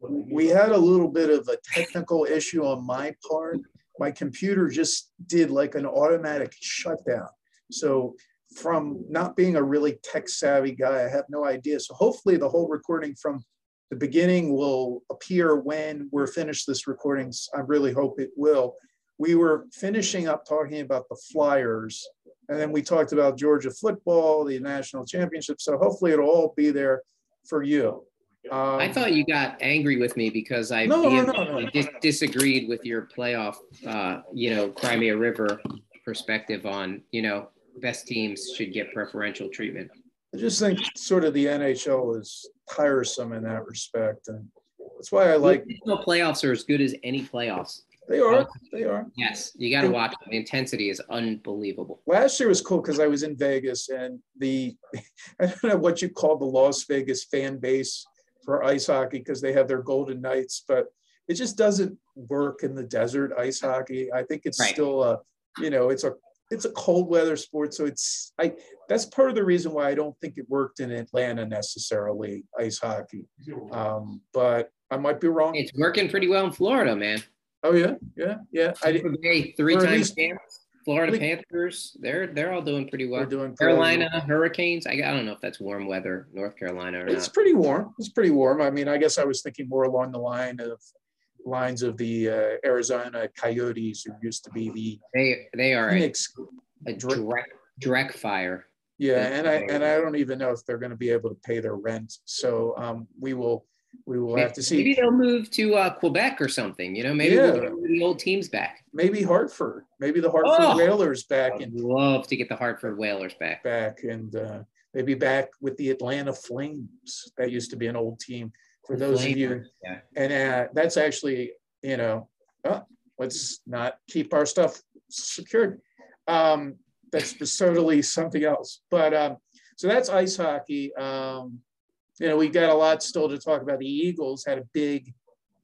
we had a little bit of a technical issue on my part. My computer just did like an automatic shutdown. So from not being a really tech savvy guy, I have no idea. So hopefully the whole recording from the beginning will appear when we're finished this recording. I really hope it will. We were finishing up talking about the Flyers, and then we talked about Georgia football, the national championship. So hopefully it'll all be there for you. Um, I thought you got angry with me because I no, no, no, dis- disagreed with your playoff, uh, you know, Crimea River perspective on, you know, best teams should get preferential treatment. I just think sort of the NHL is tiresome in that respect, and that's why I like. No playoffs are as good as any playoffs. They are. They are. Yes, you got to watch. The intensity is unbelievable. Last year was cool because I was in Vegas, and the I don't know what you call the Las Vegas fan base for ice hockey because they have their Golden Knights, but it just doesn't work in the desert ice hockey. I think it's right. still a, you know, it's a it's a cold weather sport, so it's I that's part of the reason why I don't think it worked in Atlanta necessarily ice hockey. Um, but I might be wrong. It's working pretty well in Florida, man. Oh yeah, yeah, yeah. I did, three times champs. Florida Panthers, they're they're all doing pretty well. Doing Carolina well. Hurricanes. I, I don't know if that's warm weather, North Carolina or it's not. pretty warm. It's pretty warm. I mean, I guess I was thinking more along the line of lines of the uh, Arizona Coyotes, who used to be the they they are Phoenix, a, a direct direct fire. Yeah, and I and I don't even know if they're going to be able to pay their rent. So um, we will we will maybe, have to see. Maybe they'll move to uh, Quebec or something. You know, maybe yeah. we'll the old teams back. Maybe Hartford. Maybe the Hartford oh, Whalers back. I'd and love to get the Hartford Whalers back. Back and uh, maybe back with the Atlanta Flames. That used to be an old team for the those Flames, of you. Yeah. And uh, that's actually, you know, oh, let's not keep our stuff secured. Um, that's totally something else. But um, so that's ice hockey. Um, you know, we got a lot still to talk about. The Eagles had a big,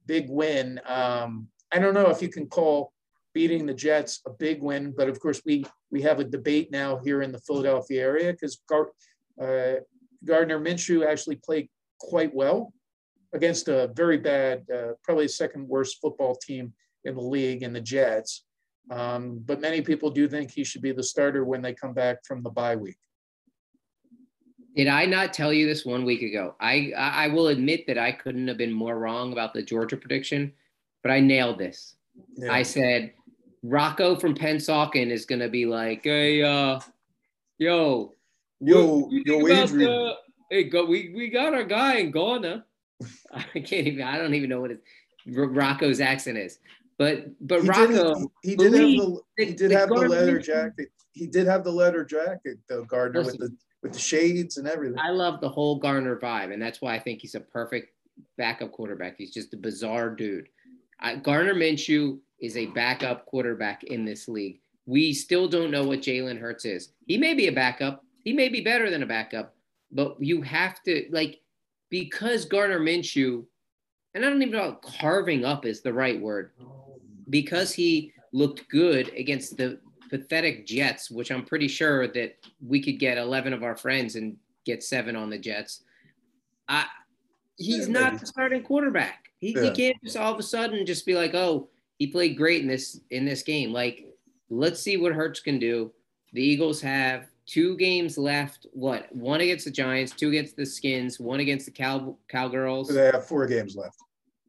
big win. Um, I don't know if you can call beating the Jets a big win, but of course we we have a debate now here in the Philadelphia area because Gar- uh, Gardner Minshew actually played quite well against a very bad, uh, probably second worst football team in the league in the Jets. Um, but many people do think he should be the starter when they come back from the bye week. Did I not tell you this one week ago? I I will admit that I couldn't have been more wrong about the Georgia prediction, but I nailed this. Yeah. I said Rocco from Pennsauken is gonna be like, hey, uh, yo, yo, yo, Adrian. The, hey, go, we we got our guy in Ghana. I can't even. I don't even know what his, Rocco's accent is. But but he Rocco, did, he, he did have the he did have the leather jacket. He did have the leather jacket, though Gardner, with the with the shades and everything. I love the whole Gardner vibe, and that's why I think he's a perfect backup quarterback. He's just a bizarre dude. I, Gardner Minshew is a backup quarterback in this league. We still don't know what Jalen Hurts is. He may be a backup. He may be better than a backup, but you have to like because Gardner Minshew, and I don't even know carving up is the right word, because he looked good against the pathetic Jets, which I'm pretty sure that we could get 11 of our friends and get seven on the Jets. I, he's yeah, not the starting quarterback. He, yeah. he can't just all of a sudden just be like, oh, he played great in this in this game. Like, let's see what Hurts can do. The Eagles have two games left. What? One against the Giants, two against the Skins, one against the Cow Cowgirls. They have four games left.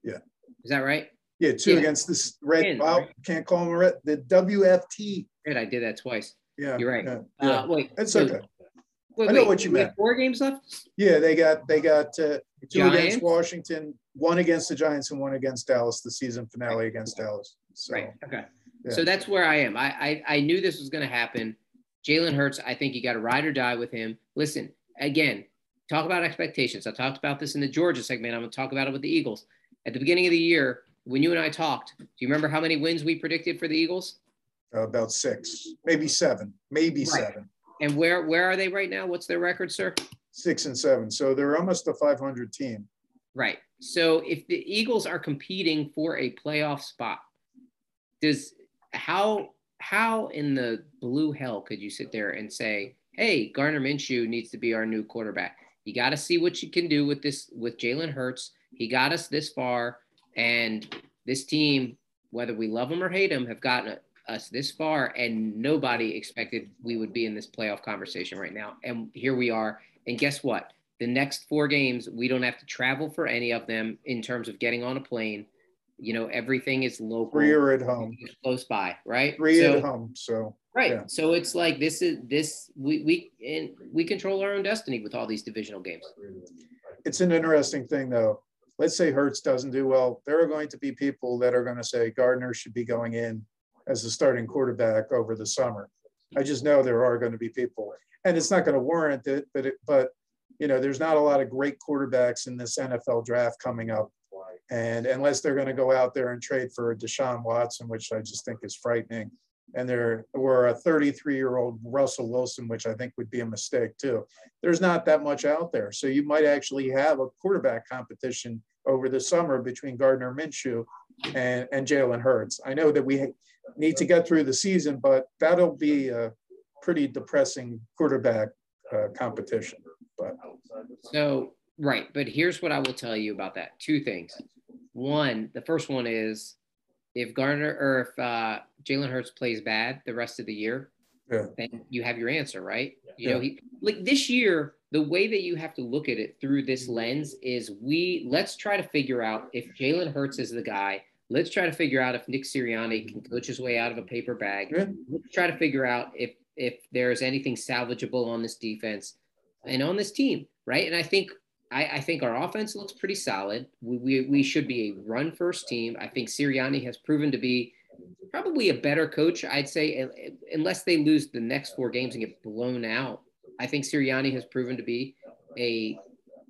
Yeah. Is that right? Yeah, two yeah. against the red. Skins, well, right? can't call them red. The WFT I did that twice. Yeah, you're right. Yeah, yeah. Uh, wait, it's so, okay. Wait, I know wait, what you meant. Four games left. Yeah, they got they got uh, two Giants? against Washington, one against the Giants, and one against Dallas. The season finale against Dallas. So, right. Okay. Yeah. So that's where I am. I I, I knew this was going to happen. Jalen Hurts. I think you got to ride or die with him. Listen, again, talk about expectations. I talked about this in the Georgia segment. I'm going to talk about it with the Eagles. At the beginning of the year, when you and I talked, do you remember how many wins we predicted for the Eagles? Uh, about six, maybe seven, maybe right. seven. And where where are they right now? What's their record, sir? Six and seven. So they're almost a 500 team. Right. So if the Eagles are competing for a playoff spot, does how how in the blue hell could you sit there and say, "Hey, Gardner Minshew needs to be our new quarterback"? You got to see what you can do with this with Jalen Hurts. He got us this far, and this team, whether we love them or hate them, have gotten us this far, and nobody expected we would be in this playoff conversation right now. And here we are. And guess what? The next four games, we don't have to travel for any of them in terms of getting on a plane. You know, everything is local. Three are at home. Close by, right? Three so, at home. So right. Yeah. So it's like this is this we we and we control our own destiny with all these divisional games. It's an interesting thing though. Let's say Hurts doesn't do well. There are going to be people that are going to say Gardner should be going in as the starting quarterback over the summer. I just know there are going to be people, and it's not going to warrant it, but it, but you know, there's not a lot of great quarterbacks in this NFL draft coming up. And unless they're going to go out there and trade for Deshaun Watson, which I just think is frightening, and there were a 33 year old Russell Wilson, which I think would be a mistake too. There's not that much out there. So you might actually have a quarterback competition over the summer between Gardner Minshew and, and Jalen Hurts. I know that we need to get through the season, but that'll be a pretty depressing quarterback uh, competition. But so right, but here's what I will tell you about that. Two things. One, the first one is if Gardner or if uh, Jalen Hurts plays bad the rest of the year, yeah. then you have your answer, right? You yeah. know, he like this year, the way that you have to look at it through this lens is we let's try to figure out if Jalen Hurts is the guy. Let's try to figure out if Nick Sirianni can mm-hmm. coach his way out of a paper bag. Yeah. Let's try to figure out if if there's anything salvageable on this defense and on this team, right? And I think I, I, think our offense looks pretty solid. We, we, we should be a run first team. I think Sirianni has proven to be probably a better coach. I'd say, unless they lose the next four games and get blown out, I think Sirianni has proven to be a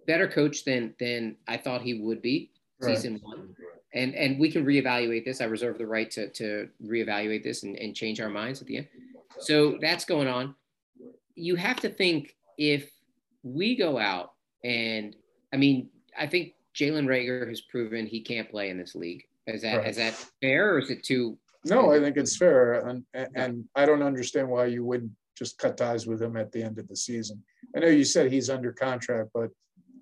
better coach than than I thought he would be right. season one. And and we can reevaluate this. I reserve the right to to reevaluate this and, and change our minds at the end. So that's going on. You have to think if we go out and I mean, I think Jalen Reagor has proven he can't play in this league. Is that right. is that fair or is it too? No, I think it's fair, and and I don't understand why you wouldn't just cut ties with him at the end of the season. I know you said he's under contract, but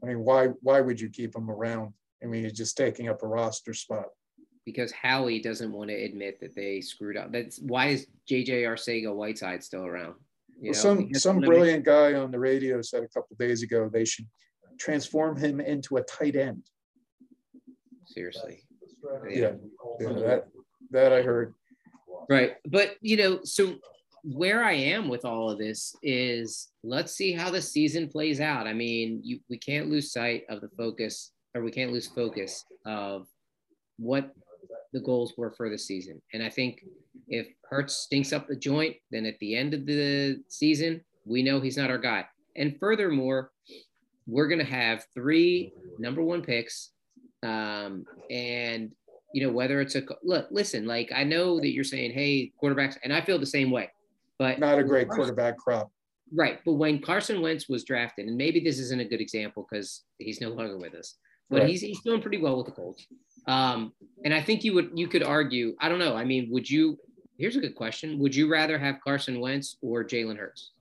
I mean, why why would you keep him around? I mean, he's just taking up a roster spot. Because Howie doesn't want to admit that they screwed up. That's why is JJ Arcega Whiteside still around? You well, some some brilliant guy on the radio said a couple days ago they should transform him into a tight end. Seriously. Yeah. yeah, that that I heard. Right, but you know, so where I am with all of this is let's see how the season plays out. I mean, you, we can't lose sight of the focus, or we can't lose focus of what the goals were for the season. And I think if Hurts stinks up the joint, then at the end of the season, we know he's not our guy. And furthermore, we're going to have three number one picks. Um, and, you know, whether it's a look, listen, like I know that you're saying, hey, quarterbacks, and I feel the same way, but not a great quarterback crop. Right. But when Carson Wentz was drafted, and maybe this isn't a good example because he's no longer with us, but right. he's, he's doing pretty well with the Colts. Um, and I think you would, you could argue, I don't know. I mean, would you, here's a good question. Would you rather have Carson Wentz or Jalen Hurts?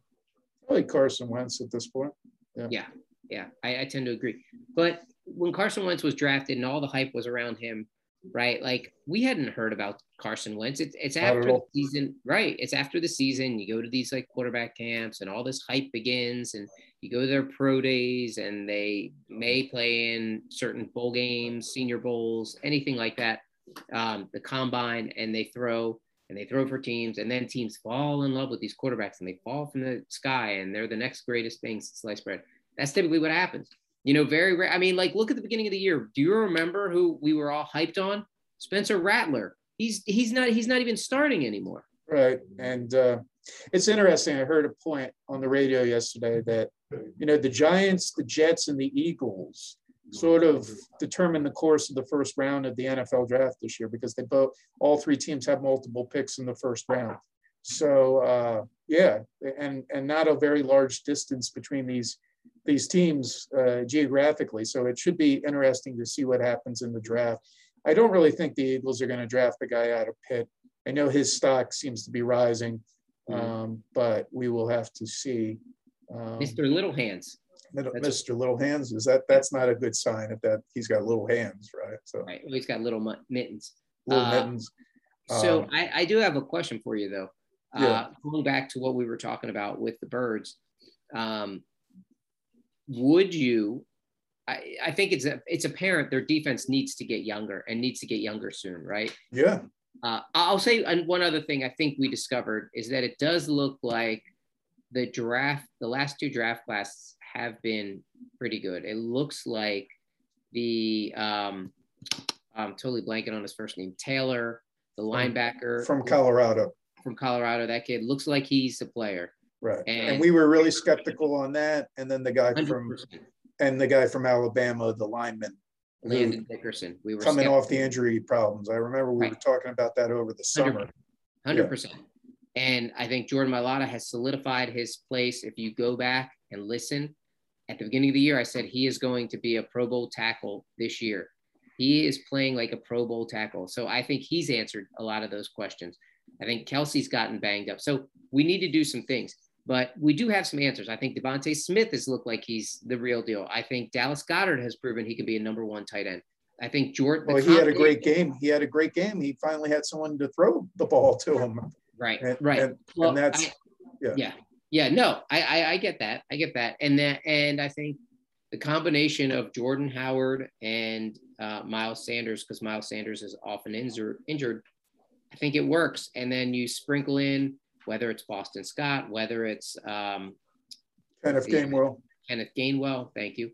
Probably Carson Wentz at this point. Yeah. Yeah yeah, I, I tend to agree. But when Carson Wentz was drafted and all the hype was around him, right? Like we hadn't heard about Carson Wentz. It's it's after the season, right? It's after the season. You go to these like quarterback camps and all this hype begins, and you go to their pro days, and they may play in certain bowl games, senior bowls, anything like that. Um, the combine, and they throw and they throw for teams, and then teams fall in love with these quarterbacks, and they fall from the sky, and they're the next greatest thing since sliced bread. That's typically what happens. You know, very rare. I mean, like, look at the beginning of the year. Do you remember who we were all hyped on? Spencer Rattler. He's he's not he's not even starting anymore. Right, and uh, it's interesting. I heard a point on the radio yesterday that you know the Giants, the Jets, and the Eagles sort of determine the course of the first round of the NFL draft this year because they both all three teams have multiple picks in the first round. So uh, yeah, and and not a very large distance between these these teams uh, geographically. So it should be interesting to see what happens in the draft. I don't really think the Eagles are going to draft the guy out of Pitt. I know his stock seems to be rising, mm-hmm. um, but we will have to see. Um, Mr. Little Hands. Mr. Little Hands is that that's not a good sign if that he's got little hands, right? So right, well, he's got little mittens. Little uh, mittens. So um, I, I do have a question for you though. Yeah. Uh, going back to what we were talking about with the birds, um, would you? I, I think it's a, it's apparent their defense needs to get younger and needs to get younger soon, right? Yeah. Uh, I'll say one other thing I think we discovered is that it does look like the draft, the last two draft classes have been pretty good. It looks like the um, I'm totally blanking on his first name, Taylor, the linebacker from Colorado. From Colorado, that kid looks like he's a player. Right. And, and we were really skeptical on that. And then the guy 100%. from and the guy from Alabama, the lineman. Landon Dickerson. We were coming skeptical. off the injury problems. I remember we right. were talking about that over the summer. 100%. percent And I think Jordan Mailata has solidified his place. If you go back and listen, at the beginning of the year, I said he is going to be a Pro Bowl tackle this year. He is playing like a Pro Bowl tackle. So I think he's answered a lot of those questions. I think Kelce's gotten banged up. So we need to do some things, but we do have some answers. I think DeVonta Smith has looked like he's the real deal. I think Dallas Goedert has proven he can be a number one tight end. I think Jordan. Well, he had a great game. He had a great game. He finally had someone to throw the ball to him. Right. And, right. And, well, and that's I, yeah. Yeah. Yeah. No, I, I I get that. I get that. And that and I think the combination of Jordan Howard and uh, Miles Sanders, because Miles Sanders is often injured, injured, I think it works. And then you sprinkle in whether it's Boston Scott, whether it's um, Kenneth Gainwell. Kenneth Gainwell, thank you.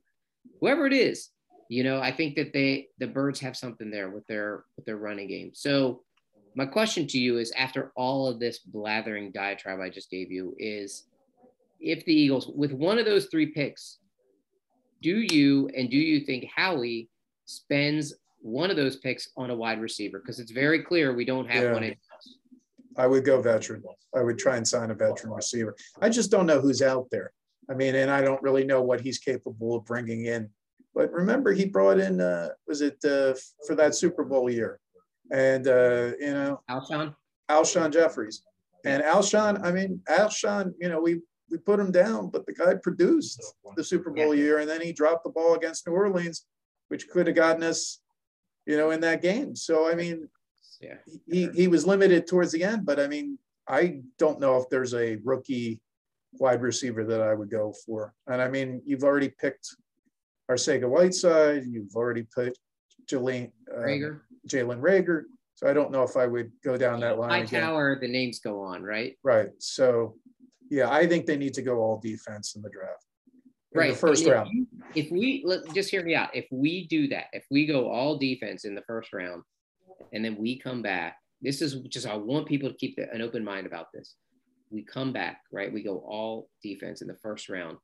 Whoever it is, you know, I think that they the birds have something there with their with their running game. So my question to you is after all of this blathering diatribe I just gave you, is if the Eagles, with one of those three picks, do you and do you think Howie spends one of those picks on a wide receiver? Because it's very clear we don't have yeah. one in. I would go veteran. I would try and sign a veteran receiver. I just don't know who's out there. I mean, and I don't really know what he's capable of bringing in. But remember, he brought in, uh, was it uh, for that Super Bowl year? And, uh, you know, Alshon? Alshon Jeffries. And Alshon, I mean, Alshon, you know, we we put him down, but the guy produced the Super Bowl year, and then he dropped the ball against New Orleans, which could have gotten us, you know, in that game. So I mean, yeah, he he was limited towards the end, but I mean, I don't know if there's a rookie wide receiver that I would go for. And I mean, you've already picked Arcega Whiteside, you've already put Jalen uh. Jalen Reagor. So I don't know if I would go down that line. Hightower, the names go on, right? Right. So yeah, I think they need to go all defense in the draft. In right. The first if round. You, if we let just hear me out, if we do that, if we go all defense in the first round, and then we come back, this is just I want people to keep an open mind about this. We come back, right? We go all defense in the first round.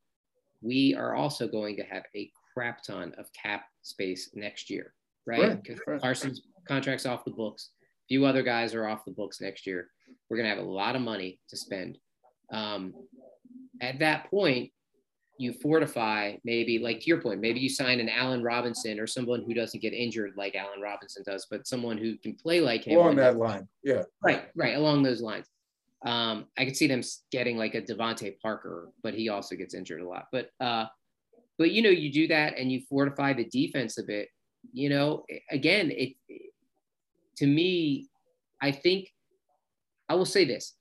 We are also going to have a crap ton of cap space next year, right? Because right. Carson's contracts off the books. A few other guys are off the books next year. We're gonna have a lot of money to spend um, at that point, you fortify maybe like to your point, maybe you sign an Allen Robinson or someone who doesn't get injured like Allen Robinson does, but someone who can play like him. Along that line. Yeah. Right, right. Along those lines. Um, I could see them getting like a DeVante Parker, but he also gets injured a lot. But uh, but you know, you do that and you fortify the defense a bit. You know, again, it to me, I think I will say this.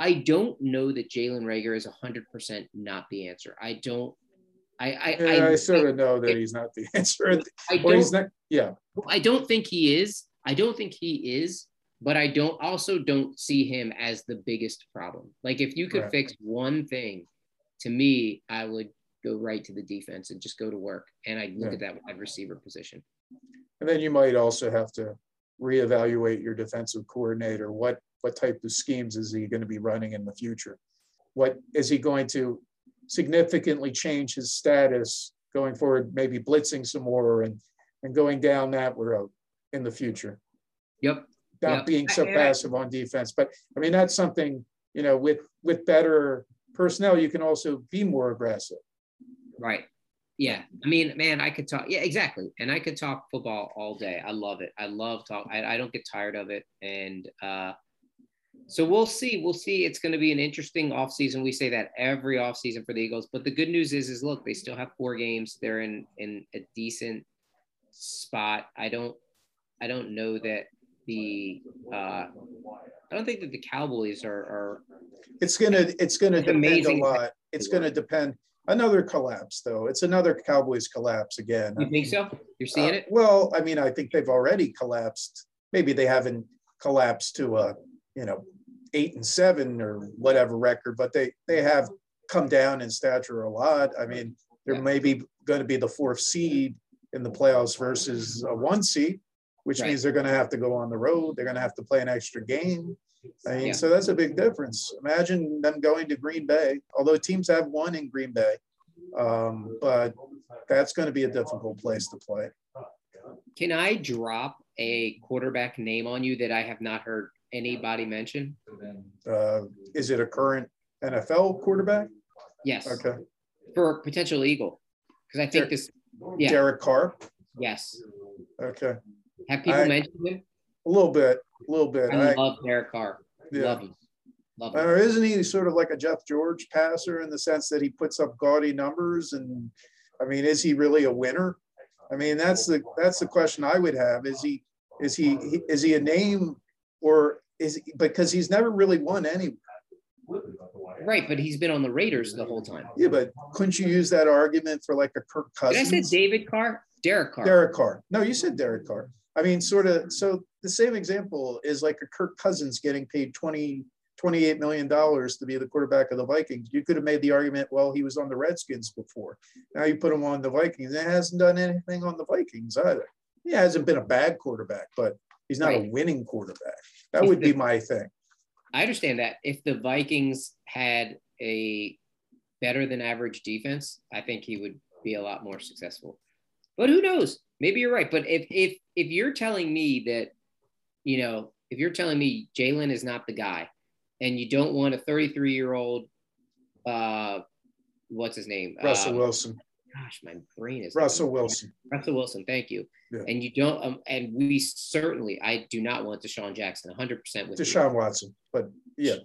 I don't know that Jalen Reagor is 100% not the answer. I don't. I I, yeah, I, I sort of know that he's not the answer. I don't, he's not, yeah. I don't think he is. I don't think he is, but I don't also don't see him as the biggest problem. Like if you could right. fix one thing, to me, I would go right to the defense and just go to work. And I'd look yeah. at that wide receiver position. And then you might also have to reevaluate your defensive coordinator. What what type of schemes is he going to be running in the future? What is he going to significantly change his status going forward, maybe blitzing some more and, and going down that road in the future? Yep. Not yep. being so passive on defense. But I mean, that's something, you know, with with better personnel, you can also be more aggressive. Right. Yeah, I mean, man, I could talk. Yeah, exactly. And I could talk football all day. I love it. I love talk. I, I don't get tired of it. And uh, So we'll see. We'll see. It's going to be an interesting offseason. We say that every offseason for the Eagles. But the good news is, is look, they still have four games. They're in in a decent spot. I don't I don't know that the uh, I don't think that the Cowboys are. are it's gonna it's gonna depend amazing. a lot. It's gonna depend. Another collapse, though. It's another Cowboys collapse again. You think so? You're seeing uh, it? Well, I mean, I think they've already collapsed. Maybe they haven't collapsed to a you know eight and seven or whatever record, but they they have come down in stature a lot. I mean, they're yeah. maybe going to be the fourth seed in the playoffs versus a one seed, which right. means they're going to have to go on the road. They're going to have to play an extra game. I mean, yeah. so that's a big difference. Imagine them going to Green Bay, although teams have won in Green Bay, um, but that's going to be a difficult place to play. Can I drop a quarterback name on you that I have not heard anybody mention? Uh, is it a current NFL quarterback? Yes. Okay. For potential Eagle, because I think Der- this. Yeah. Derek Carr. Yes. Okay. Have people I, mentioned him? A little bit. A little bit. I, I love Derek Carr. Yeah. Love him. Love him. Or isn't he sort of like a Jeff George passer in the sense that he puts up gaudy numbers? And I mean, is he really a winner? I mean, that's the that's the question I would have. Is he is he is he a name or is he, because he's never really won anywhere. Right, but he's been on the Raiders the whole time. Yeah, but couldn't you use that argument for like a Kirk Cousins? Did I say David Carr? Derek Carr. Derek Carr. No, you said Derek Carr. I mean, sort of. So the same example is like a Kirk Cousins getting paid 20, 28 million dollars to be the quarterback of the Vikings. You could have made the argument, well, he was on the Redskins before. Now you put him on the Vikings. And hasn't done anything on the Vikings either. He hasn't been a bad quarterback, but he's not right. a winning quarterback. That would be my thing. I understand that. If the Vikings had a better than average defense, I think he would be a lot more successful. But who knows? Maybe you're right. But if if if you're telling me that, you know, if you're telling me Jalen is not the guy, and you don't want a 33 year old, uh, what's his name? Russell uh, Wilson gosh, my brain is Russell Wilson. Russell Wilson, thank you. Yeah. And you don't, um, and we certainly, I do not want Deshaun Jackson 100 percent with Deshaun you. Watson, but yeah.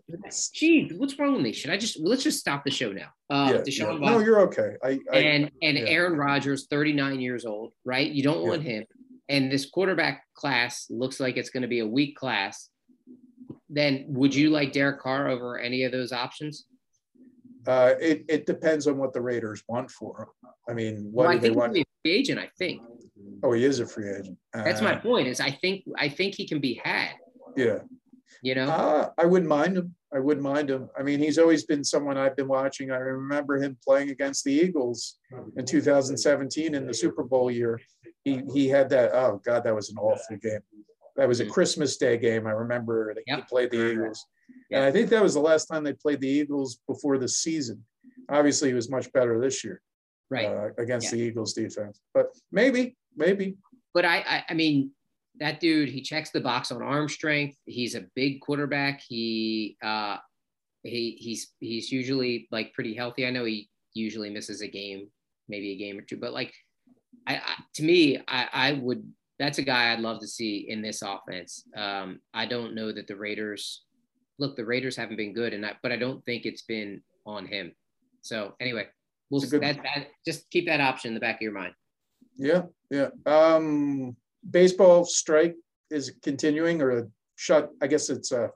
Geez, what's wrong with me? Should I just let's just stop the show now? Uh, yeah, Deshaun yeah. Watson. No, you're okay. I, I and and yeah. Aaron Rodgers, 39 years old, right? You don't want him. And this quarterback class looks like it's going to be a weak class. Then would you like Derek Carr over any of those options? Uh, it, it depends on what the Raiders want for him. I mean, what well, do they want? He's a free agent, I think. Oh, he is a free agent. That's uh, my point. Is I think I think he can be had. Yeah. You know, uh, I wouldn't mind him. I wouldn't mind him. I mean, he's always been someone I've been watching. I remember him playing against the Eagles in 2017 in the Super Bowl year. He he had that. Oh God, that was an awful game. That was a mm-hmm. Christmas Day game. I remember that yep. he played the Eagles. And I think that was the last time they played the Eagles before the season. Obviously, he was much better this year, right, uh, against yeah. the Eagles defense. But maybe, maybe. But I, I, I mean, that dude, he checks the box on arm strength. He's a big quarterback. He, uh, he, he's, he's usually like pretty healthy. I know he usually misses a game, maybe a game or two, but like, I, I to me, I, I would. That's a guy I'd love to see in this offense. Um, I don't know that the Raiders look, the Raiders haven't been good, and I, but I don't think it's been on him. So anyway, we'll that, that, just keep that option in the back of your mind. Yeah, yeah. Um, baseball strike is continuing, or shut. I guess it's a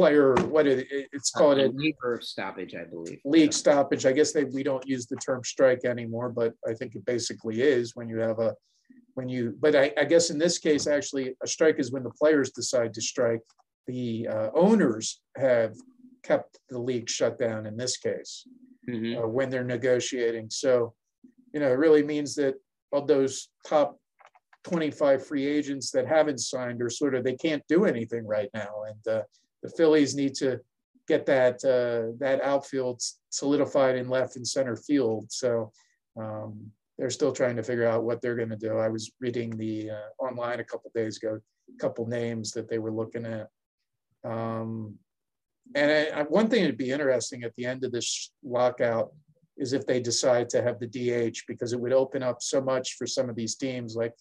player. What it, it's called uh, a league stoppage, I believe. League stoppage. I guess they we don't use the term strike anymore, but I think it basically is when you have a when you. But I, I guess in this case, actually, a strike is when the players decide to strike the uh, owners have kept the league shut down in this case mm-hmm. uh, when they're negotiating. So, you know, it really means that of those top 25 free agents that haven't signed or sort of they can't do anything right now. And uh, the Phillies need to get that uh, that outfield solidified in left and center field. So um, they're still trying to figure out what they're going to do. I was reading the uh, online a couple days ago, a couple names that they were looking at. Um, and I, I, one thing that'd be interesting at the end of this lockout is if they decide to have the DH because it would open up so much for some of these teams. Like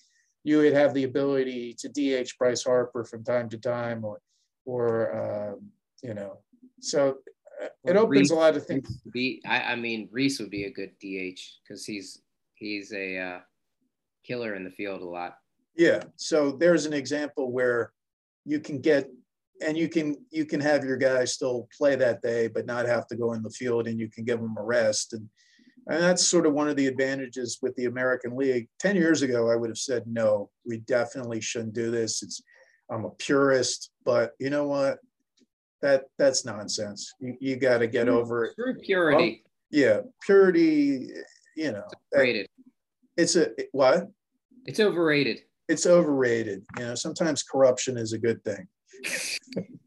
you would have the ability to DH Bryce Harper from time to time, or or uh, you know. So uh, it opens Rhys, a lot of things. Be, I, I mean, Rhys would be a good DH because he's he's a uh, killer in the field a lot. Yeah. So there's an example where you can get and you can you can have your guys still play that day but not have to go in the field and you can give them a rest and and that's sort of one of the advantages with the American League. 10 years ago, I would have said, no, we definitely shouldn't do this. It's, I'm a purist, but you know what? That that's nonsense. You, you got to get mm, over it. True purity. Well, yeah, purity. You know, it's overrated. It's a what? It's overrated. It's overrated. You know, sometimes corruption is a good thing.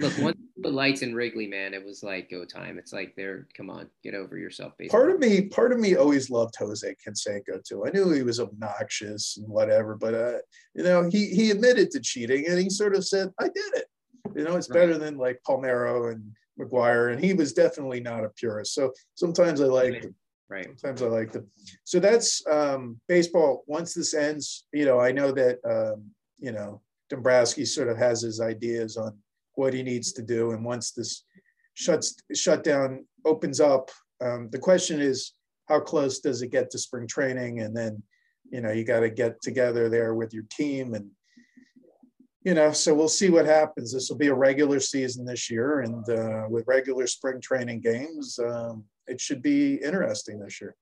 Look, once the lights in Wrigley, man, it was like go time. It's like they're come on, get over yourself. Basically. Part of me, part of me always loved Jose Canseco too. I knew he was obnoxious and whatever, but uh, you know, he he admitted to cheating and he sort of said, "I did it." You know, it's right. better than like Palmeiro and McGwire, and he was definitely not a purist. So sometimes I like right. Right. Sometimes I like them. So that's um, baseball. Once this ends, you know, I know that um, you know Dombrowski sort of has his ideas on what he needs to do. And once this shuts shutdown opens up, um, the question is how close does it get to spring training? And then, you know, you got to get together there with your team and you know, so we'll see what happens. This will be a regular season this year, and uh, with regular spring training games, um, it should be interesting this year.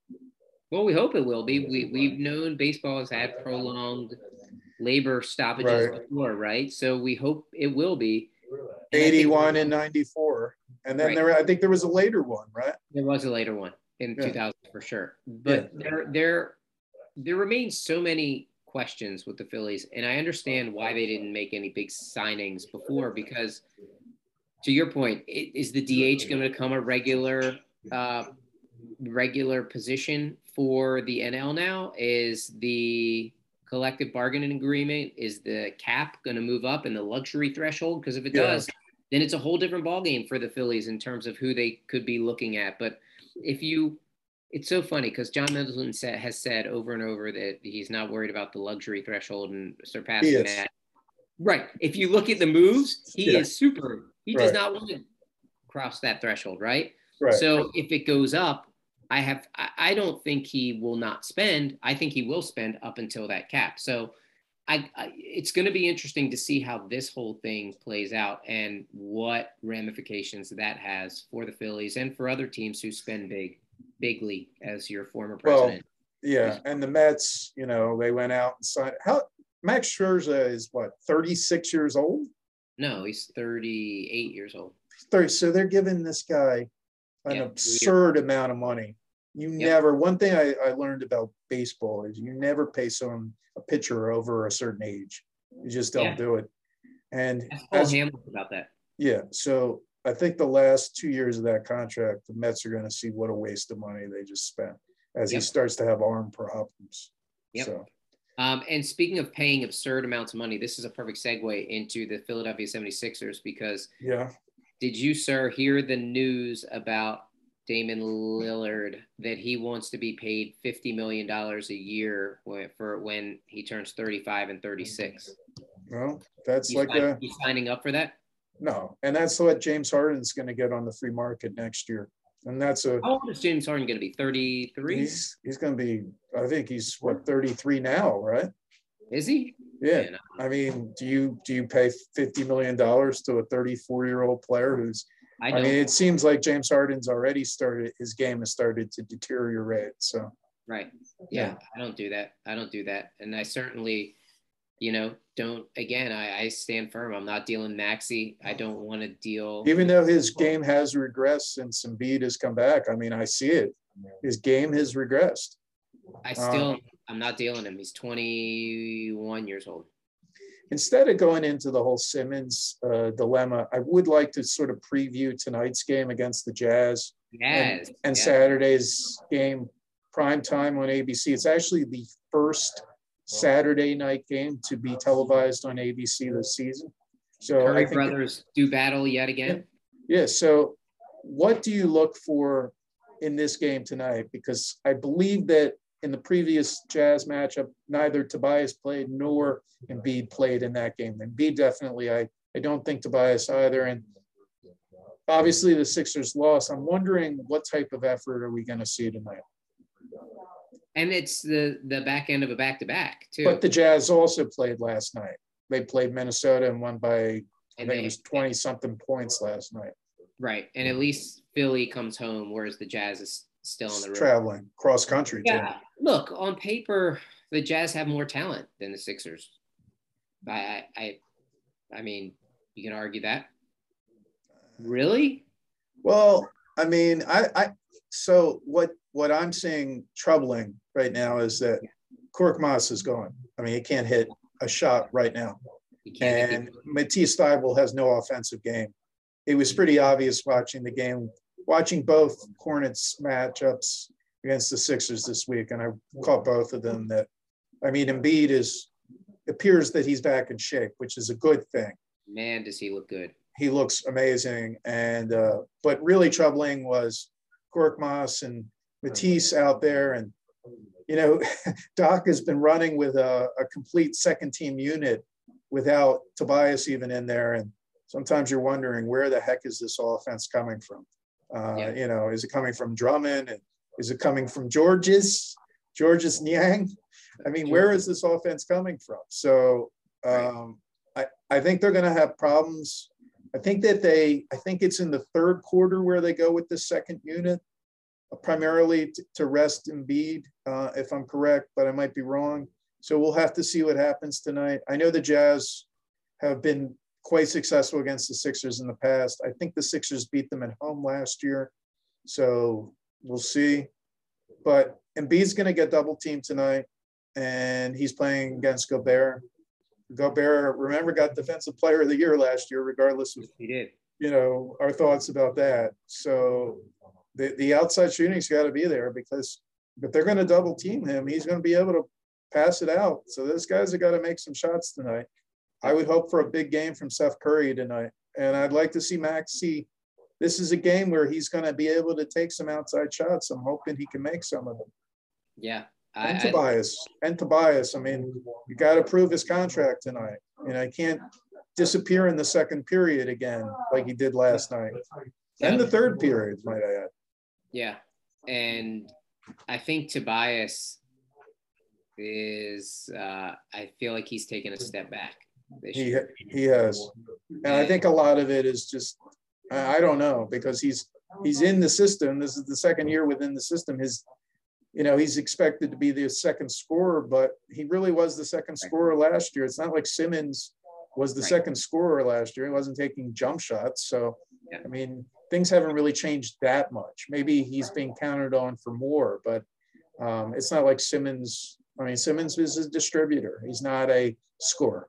Well, we hope it will be. We we've known baseball has had prolonged labor stoppages right. before, right? So we hope it will be. 81 and 94. And then right. there, I think there was a later one, right? There was a later one in yeah. 2000 for sure. But yeah. there, there, there remains so many questions with the Phillies, and I understand why they didn't make any big signings before. Because, to your point, is the DH going to become a regular, uh, regular position for the NL now? Is the collective bargaining agreement? Is the cap going to move up in the luxury threshold? Because if it yeah. does, then it's a whole different ballgame for the Phillies in terms of who they could be looking at. But if you, it's so funny because John Middleton has said over and over that he's not worried about the luxury threshold and surpassing that. Right. If you look at the moves, he yeah. is super. He right. does not want to cross that threshold, right? Right. So if it goes up, I have I don't think he will not spend. I think he will spend up until that cap. So I, I it's going to be interesting to see how this whole thing plays out and what ramifications that has for the Phillies and for other teams who spend big bigly as your former president. Well, yeah, and the Mets, you know, they went out and signed how Max Scherzer is what 36 years old? No, he's 38 years old. 30. So they're giving this guy an yeah, absurd amount of money. You yep. never, one thing I, I learned about baseball is you never pay someone, a pitcher over a certain age. You just don't yeah. do it. And as, about that. Yeah. So I think the last two years of that contract, the Mets are going to see what a waste of money they just spent as yep. he starts to have arm problems. Yep. So. Um, and speaking of paying absurd amounts of money, this is a perfect segue into the Philadelphia 76ers because yeah. Did you, sir, hear the news about Damian Lillard that he wants to be paid $50 million a year for when he turns 35 and 36? Well, that's you like sign, a. You signing up for that? No. And that's what James Harden's going to get on the free market next year. And that's a. How old is James Harden going to be? 33? He's, he's going to be, I think he's what, 33 now, right? Is he? Yeah. Man, I mean, do you do you pay fifty million dollars to a thirty-four year old player who's I, I, mean, it seems like James Harden's already started his game has started to deteriorate. So right. Yeah, yeah. I don't do that. I don't do that. And I certainly, you know, don't again, I, I stand firm. I'm not dealing Maxey. I don't want to deal even though his game has regressed since Embiid has come back. I mean, I see it. His game has regressed. I still um, I'm not dealing him. He's 21 years old. Instead of going into the whole Simmons uh, dilemma, I would like to sort of preview tonight's game against the Jazz. Yes. And, and yes. Saturday's game, prime time on ABC. It's actually the first Saturday night game to be televised on ABC this season. So Curry brothers it, do battle yet again. Yeah. yeah. So, what do you look for in this game tonight? Because I believe that in the previous Jazz matchup, neither Tobias played nor Embiid played in that game. Embiid definitely, I I don't think Tobias either. And obviously the Sixers lost. I'm wondering what type of effort are we going to see tonight? And it's the the back end of a back to back too. But the Jazz also played last night. They played Minnesota and won by I think it was 20 something points last night. Right. And at least Philly comes home, whereas the Jazz is still on the road. Traveling cross country. Yeah. Too. Look, on paper, the Jazz have more talent than the Sixers. I, I, I mean, you can argue that. Really? Well, I mean, I, I, so what, what I'm seeing troubling right now is that Korkmaz is gone. I mean, he can't hit a shot right now. And Matisse Thybulle has no offensive game. It was pretty obvious watching the game, watching both Hornets matchups against the Sixers this week, and I caught both of them that I mean, Embiid is appears that he's back in shape, which is a good thing. Man, does he look good? He looks amazing. And uh, but really troubling was Korkmaz and Matisse out there, and you know, Doc has been running with a, a complete second team unit without Tobias even in there, and sometimes you're wondering where the heck is this offense coming from? Uh, yeah. You know, is it coming from Drummond? And is it coming from Georges, Georges Niang? I mean, where is this offense coming from? So um, I, I think they're going to have problems. I think that they, I think it's in the third quarter where they go with the second unit, uh, primarily to, to rest Embiid, uh, if I'm correct, but I might be wrong. So we'll have to see what happens tonight. I know the Jazz have been quite successful against the Sixers in the past. I think the Sixers beat them at home last year. So we'll see. But Embiid's going to get double teamed tonight and he's playing against Gobert. Gobert, remember, got Defensive Player of the Year last year, regardless of he did. You know our thoughts about that. So the the outside shooting's got to be there because if they're going to double team him, he's going to be able to pass it out. So those guys have got to make some shots tonight. I would hope for a big game from Seth Curry tonight, and I'd like to see Maxey. This is a game where he's going to be able to take some outside shots. I'm hoping he can make some of them. Yeah, and I, Tobias. and Tobias. I mean, you got to prove his contract tonight. Know, he can't disappear in the second period again like he did last night. And the third period, might I add. Yeah. And I think Tobias is uh, I feel like he's taken a step back. He he has. And I think a lot of it is just I don't know because he's he's in the system. This is the second year within the system. His you know, he's expected to be the second scorer, but he really was the second scorer last year. It's not like Simmons was the right. second scorer last year. He wasn't taking jump shots. So, yeah. I mean, things haven't really changed that much. Maybe he's being counted on for more, but um, it's not like Simmons. I mean, Simmons is a distributor. He's not a scorer.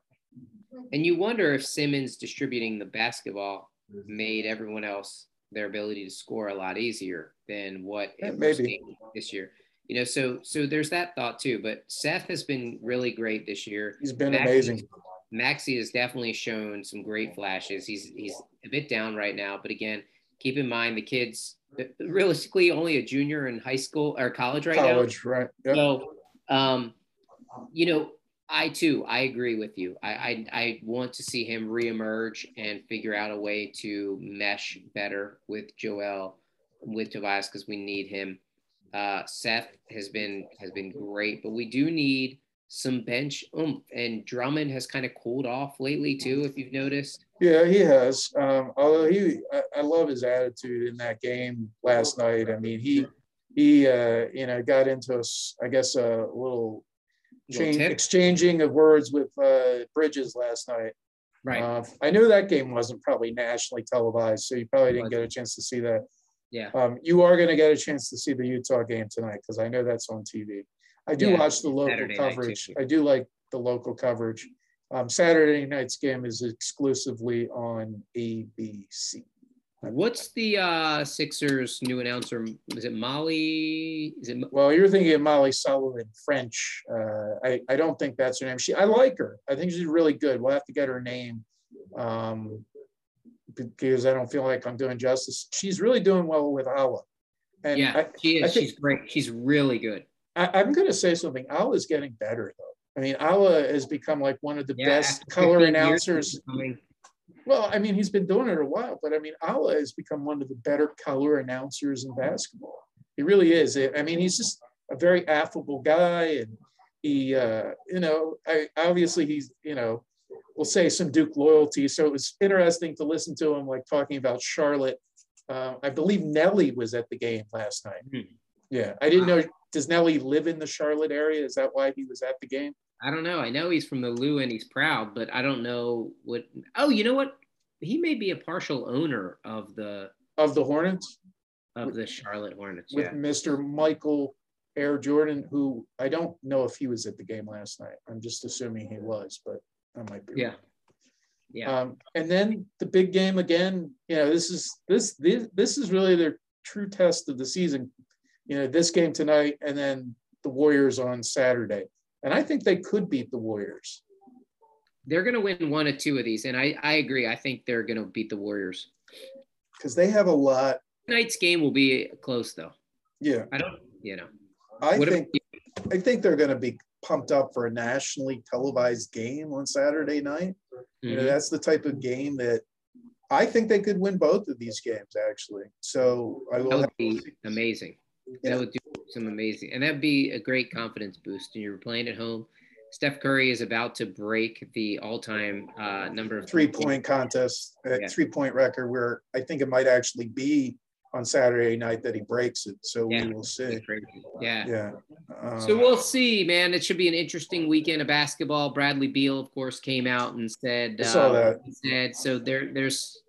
And you wonder if Simmons distributing the basketball made everyone else their ability to score a lot easier than what it maybe this year you know, so so there's that thought too. But Seth has been really great this year. He's been Maxey, amazing. Maxey has definitely shown some great flashes. He's he's a bit down right now, but again, keep in mind the kids realistically only a junior in high school or college right college, now. College, right? Yep. So, um, you know, I too, I agree with you. I, I, I want to see him reemerge and figure out a way to mesh better with Joel, with Tobias, because we need him. Uh, Seth has been has been great, but we do need some bench oomph. And Drummond has kind of cooled off lately too, if you've noticed. Yeah, he has. Um, although he, I, I, love his attitude in that game last night. I mean, he he uh, you know got into I guess a little change, exchanging of words with uh, Bridges last night. Right. Uh, I knew that game wasn't probably nationally televised, so you probably didn't get a chance to see that. Yeah. Um, you are going to get a chance to see the Utah game tonight because I know that's on TV. I do yeah, watch the local Saturday coverage. I do like the local coverage. Um, Saturday night's game is exclusively on ABC. What's the uh, Sixers new announcer? Is it Molly? Is it? Well, you're thinking of Molly Sullivan, French. Uh, I I don't think that's her name. She I like her. I think she's really good. We'll have to get her name. Um, because I don't feel like I'm doing justice. She's really doing well with Alaa. And yeah, I, she is. Think, she's great. She's really good. I, am going to say something. Alaa is getting better, though. I mean, Alaa has become like one of the yeah, best color announcers. Well, I mean, he's been doing it a while, but I mean, Alaa has become one of the better color announcers in basketball. He really is. I mean, he's just a very affable guy, and he, uh, you know, I, obviously he's, you know, we'll say some Duke loyalty. So it was interesting to listen to him, like talking about Charlotte. Uh, I believe Nelly was at the game last night. Mm-hmm. Yeah, I didn't know. Does Nelly live in the Charlotte area? Is that why he was at the game? I don't know. I know he's from the Lou and he's proud, but I don't know what. Oh, you know what? He may be a partial owner of the of the Hornets of the Charlotte Hornets with yeah. Mr. Michael Air Jordan, who I don't know if he was at the game last night. I'm just assuming he was, but I might be. Yeah. Wrong. Yeah. Um, and then the big game again. You know, this is this this this is really their true test of the season. You know, this game tonight, and then the Warriors on Saturday and I think they could beat the Warriors. They're going to win one or two of these, and I I agree. I think they're going to beat the Warriors because they have a lot. Tonight's game will be close, though. Yeah, I don't. You know, I think I think they're going to be pumped up for a nationally televised game on Saturday night. Mm-hmm. You know, mm-hmm. that's the type of game that I think they could win both of these games actually. So I will. That would be amazing. Yeah. That would do some amazing, and that'd be a great confidence boost. And you're playing at home. Steph Curry is about to break the all-time uh, number of three-point contest, uh, yeah. three-point record, where I think it might actually be on Saturday night that he breaks it. So yeah. we will see. Yeah. Yeah. Um, so we'll see, man. It should be an interesting weekend of basketball. Bradley Beal, of course, came out and said, I saw uh, that. said, so there, there's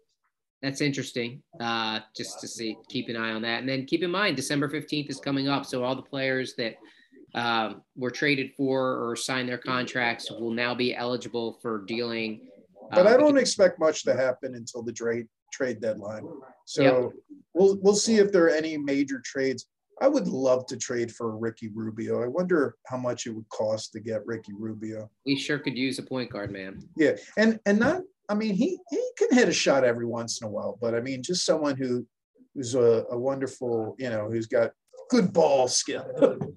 that's interesting. Uh, just to see, keep an eye on that, and then keep in mind December fifteenth is coming up. So all the players that um, were traded for or signed their contracts will now be eligible for dealing. But I don't expect much to happen until the trade trade deadline. So yep. we'll we'll see if there are any major trades. I would love to trade for Ricky Rubio. I wonder how much it would cost to get Ricky Rubio. We sure could use a point guard, man. Yeah, and and not I mean, he he can hit a shot every once in a while, but I mean, just someone who who's a, a wonderful, you know, who's got good ball skill.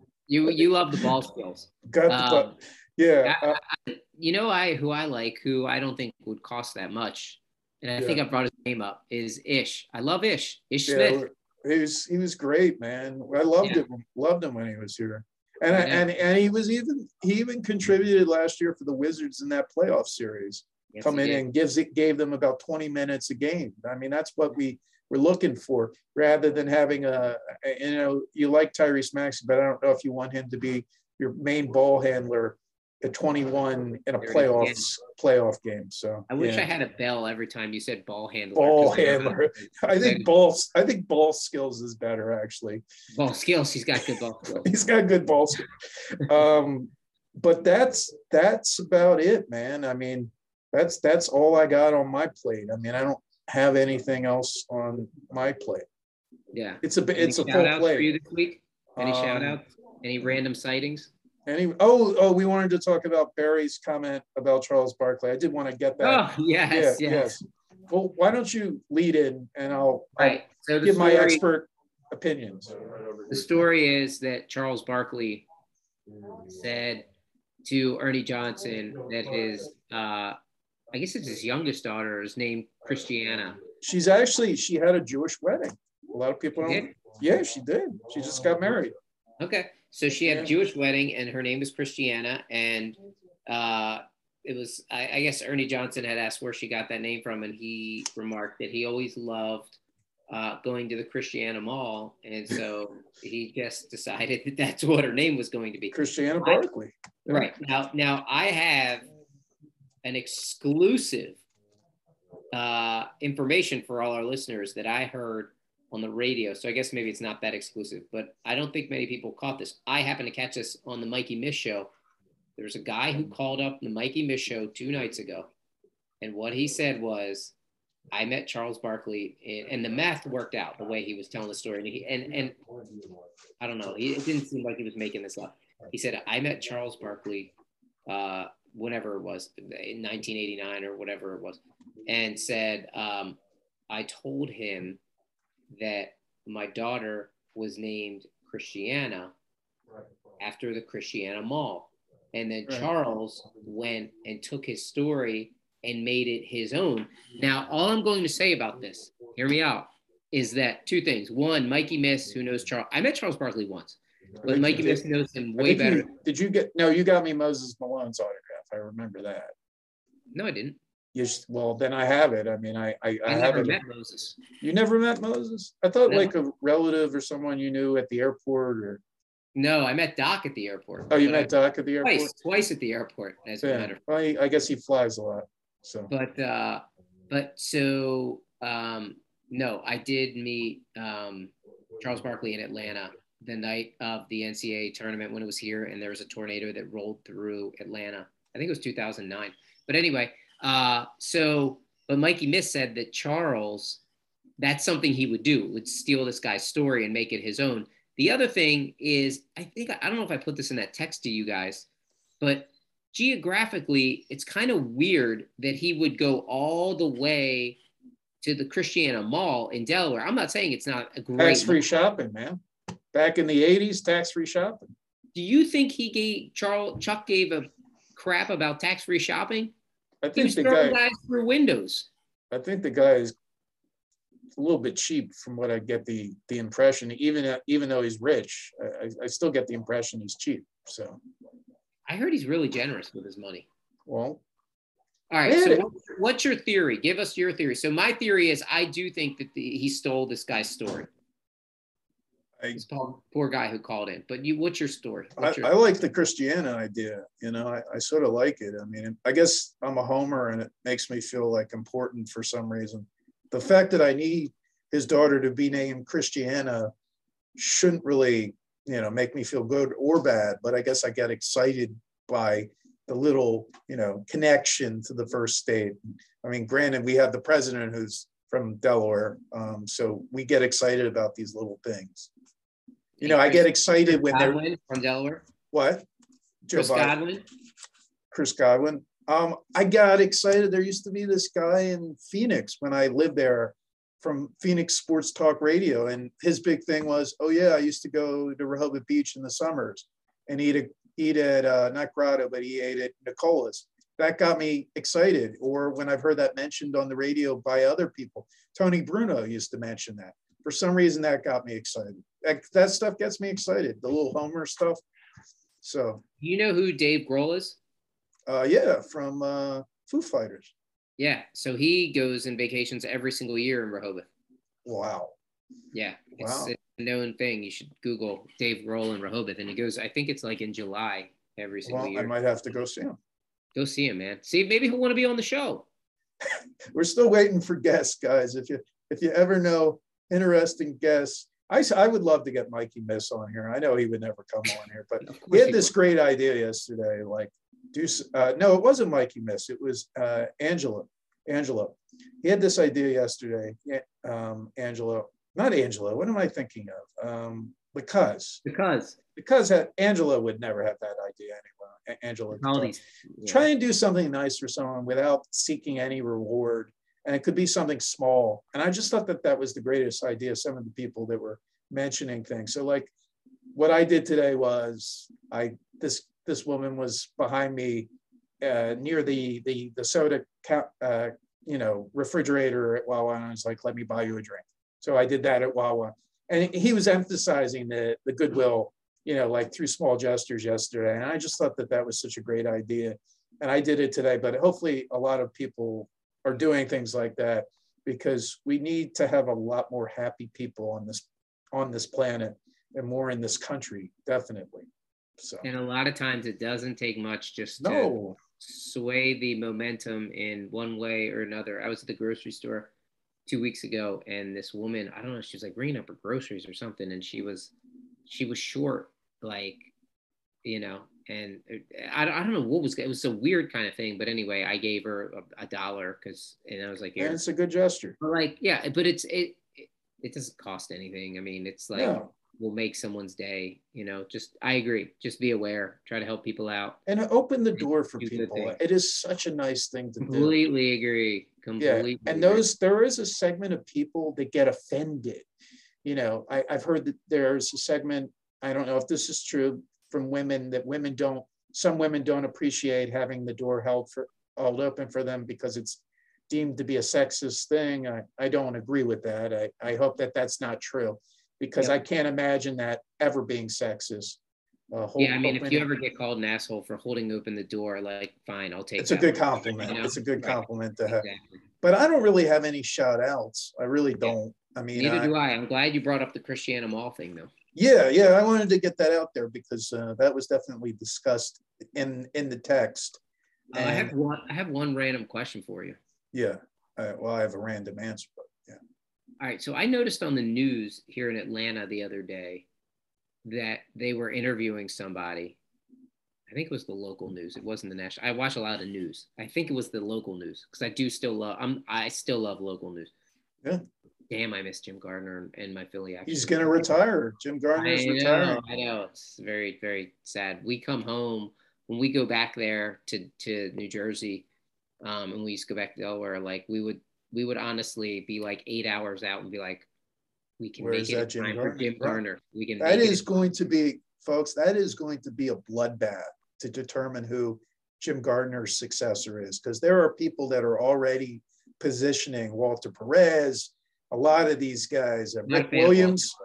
you you love the ball skills. Got the um. Yeah. I, I, you know, I who I like, who I don't think would cost that much, and I yeah. think I brought his name up is Ish. I love Ish. Ish yeah, Smith. He was he was great, man. I loved yeah. him. Loved him when he was here. And, and and he was even he even contributed last year for the Wizards in that playoff series yes, come in and gives it gave them about 20 minutes a game. I mean, that's what we were looking for rather than having a, a you know, you like Tyrese Maxey, but I don't know if you want him to be your main ball handler at 21 in a playoff playoff game. So I wish yeah. I had a bell every time you said ball handler. Ball handler. I think ball. I think ball skills is better actually. Ball skills. He's got good ball skills. He's got good ball skills. um, but that's that's about it, man. I mean, that's that's all I got on my plate. I mean, I don't have anything else on my plate. Yeah, it's a it's a full plate. For you this week? Any um, shout outs? Any random sightings? Any? Oh, oh, we wanted to talk about Barry's comment about Charles Barkley. I did want to get that. Oh, yes, yeah, yes. yes. Well, why don't you lead in and I'll, right. I'll so give story, my expert opinions. The story is that Charles Barkley said to Ernie Johnson that his uh, I guess it's his youngest daughter is named Christiana. She's actually she had a Jewish wedding. A lot of people don't. Yeah, she did. She just got married. Okay, so she had a Jewish wedding, and her name is Christiana, and uh, it was I, I, guess Ernie Johnson had asked where she got that name from, and he remarked that he always loved uh, going to the Christiana Mall, and so he just decided that that's what her name was going to be. Christiana Barkley. Right now, now I have an exclusive uh, information for all our listeners that I heard on the radio. So I guess maybe it's not that exclusive, but I don't think many people caught this. I happened to catch this on the Mikey Miss show. There's a guy who called up the Mikey Miss show two nights ago. And what he said was, I met Charles Barkley, and, and the math worked out the way he was telling the story. And, he, and, and I don't know, it didn't seem like he was making this up. He said, I met Charles Barkley uh, whenever it was, in 1989 or whatever it was, and said, um, I told him that my daughter was named Christiana after the Christiana Mall. And then Charles went and took his story and made it his own. Now, all I'm going to say about this, hear me out, is that two things. One, Mikey Miss, who knows Charles, I met Charles Barkley once, but Mikey Miss knows him way better. You, did you get, no, you got me Moses Malone's autograph. I remember that. No, I didn't. Yes, well, then I have it. I mean, I I, I, I never have met it. Moses. You never met Moses? I thought No. like a relative or someone you knew at the airport or No, I met Doc at the airport. oh, you met Doc at the airport. twice, twice at the airport, as a matter. Well, he, I guess he flies a lot. So But uh, but so um, no, I did meet um, Charles Barkley in Atlanta the night of the NCAA tournament when it was here, and there was a tornado that rolled through Atlanta. I think it was 2009. But anyway, uh, so but Mikey Miss said that Charles, that's something he would do, would steal this guy's story and make it his own. The other thing is, I think I don't know if I put this in that text to you guys, but geographically, it's kind of weird that he would go all the way to the Christiana Mall in Delaware. I'm not saying it's not a great. tax free shopping, man. Back in the 80s, tax free shopping. Do you think he gave Charles Chuck gave a crap about tax free shopping? I He think was the throwing guy guys through windows. I think the guy is a little bit cheap from what I get the the impression. Even even though he's rich, I, I- I still get the impression he's cheap. So, I heard he's really generous with his money. well, All right. So, what- what's your theory? Give us your theory. So, my theory is I do think that the, he stole this guy's story. I poor, poor guy who called in. But you, what's your story? I, What's your, I like the Christiana idea. You know, I, I sort of like it. I mean, I guess I'm a homer, and it makes me feel like important for some reason. The fact that I need his daughter to be named Christiana shouldn't really, you know, make me feel good or bad. But I guess I get excited by the little, you know, connection to the first state. I mean, granted, we have the president who's from Delaware, um, so we get excited about these little things. You know, I get excited when they're from Delaware. what? Joe Chris Biden. Godwin. Chris Godwin. Um, I got excited. There used to be this guy in Phoenix when I lived there from Phoenix Sports Talk Radio. And his big thing was, oh yeah, I used to go to Rehoboth Beach in the summers and eat a, eat at uh, not Grotto, but he ate at Nicola's. That got me excited. Or when I've heard that mentioned on the radio by other people, Tony Bruno used to mention that. For some reason, that got me excited. That, that stuff gets me excited. The little Homer stuff. So you know who Dave Grohl is? uh, yeah, from uh, Foo Fighters. Yeah. So he goes in vacations every single year in Rehoboth. Wow. Yeah. It's Wow. a known thing. You should Google Dave Grohl in Rehoboth. And he goes, I think it's like in July every single Well, I might have to go see him. Go see him, man. See, maybe he'll want to be on the show. We're still waiting for guests, guys. If you if you ever know interesting guests, I I would love to get Mikey Miss on here. I know he would never come on here, but he had this great idea yesterday. Like, do uh, no, it wasn't Mikey Miss. It was uh, Angelo. Angelo. He had this idea yesterday. Um, Angelo, not Angelo. What am I thinking of? Um, because because because Angelo would never have that idea anyway. Angelo. yeah. try and do something nice for someone without seeking any reward and it could be something small. And i just thought that that was the greatest idea some of the people that were mentioning things. So like what i did today was i this this woman was behind me uh, near the the the soda ca- uh, you know refrigerator at wawa. And i was like let me buy you a drink. So i did that at wawa. And he was emphasizing the the goodwill you know, like through small gestures yesterday. And I just thought that that was such a great idea. And I did it today, but hopefully a lot of people are doing things like that because we need to have a lot more happy people on this on this planet and more in this country, definitely. So And a lot of times it doesn't take much just to sway the momentum in one way or another. I was at the grocery store two weeks ago, and this woman, I don't know, she was like bringing up her groceries or something, and she was she was short, like you know, and uh, I, I don't know what was it was a weird kind of thing, but anyway, I gave her a, a dollar because, and I was like, yeah it's a good gesture. but like, yeah, but it's it it, it doesn't cost anything. I mean, it's like No. will make someone's day. You know, just I agree. Just be aware. Try to help people out. And open the door for Do people. It is such a nice thing to do. Completely agree. Yeah, and those there is a segment of people that get offended. You know, I, I've heard that there's a segment. I don't know if this is true from women that women don't. Some women don't appreciate having the door held for all open for them because it's deemed to be a sexist thing. I, I don't agree with that. I, I hope that that's not true because. I can't imagine that ever being sexist. Uh, yeah, I mean, if you ever get called an asshole for holding open the door, like, fine, I'll take. It's a good compliment. You know? It's a good compliment right. to have. Exactly. But I don't really have any shout outs. I really don't. I mean, neither I, do I. I'm glad you brought up the Christiana Mall thing, though. Yeah, yeah, I wanted to get that out there because uh, that was definitely discussed in in the text. Uh, I have one. I have one random question for you. Yeah. Uh, well, I have a random answer, but yeah. All right. So I noticed on the news here in Atlanta the other day that they were interviewing somebody. I think it was the local news. It wasn't the national. I watch a lot of news. I think it was the local news because I do still love. I'm. I still love local news. Yeah. Damn, I miss Jim Gardner and my Philly action. He's gonna retire. Jim Gardner's I know, retiring. I know. It's very, very sad. We come home when we go back there to to New Jersey, um, and we used to go back to Delaware. Like we would we would honestly be like eight hours out and be like, we can Where make it Jim time Gardner? for Jim Gardner. We can. That is going to be, folks. That is going to be a bloodbath to determine who Jim Gardner's successor is, because there are people that are already positioning Walter Perez. A lot of these guys, uh, Rick Williams.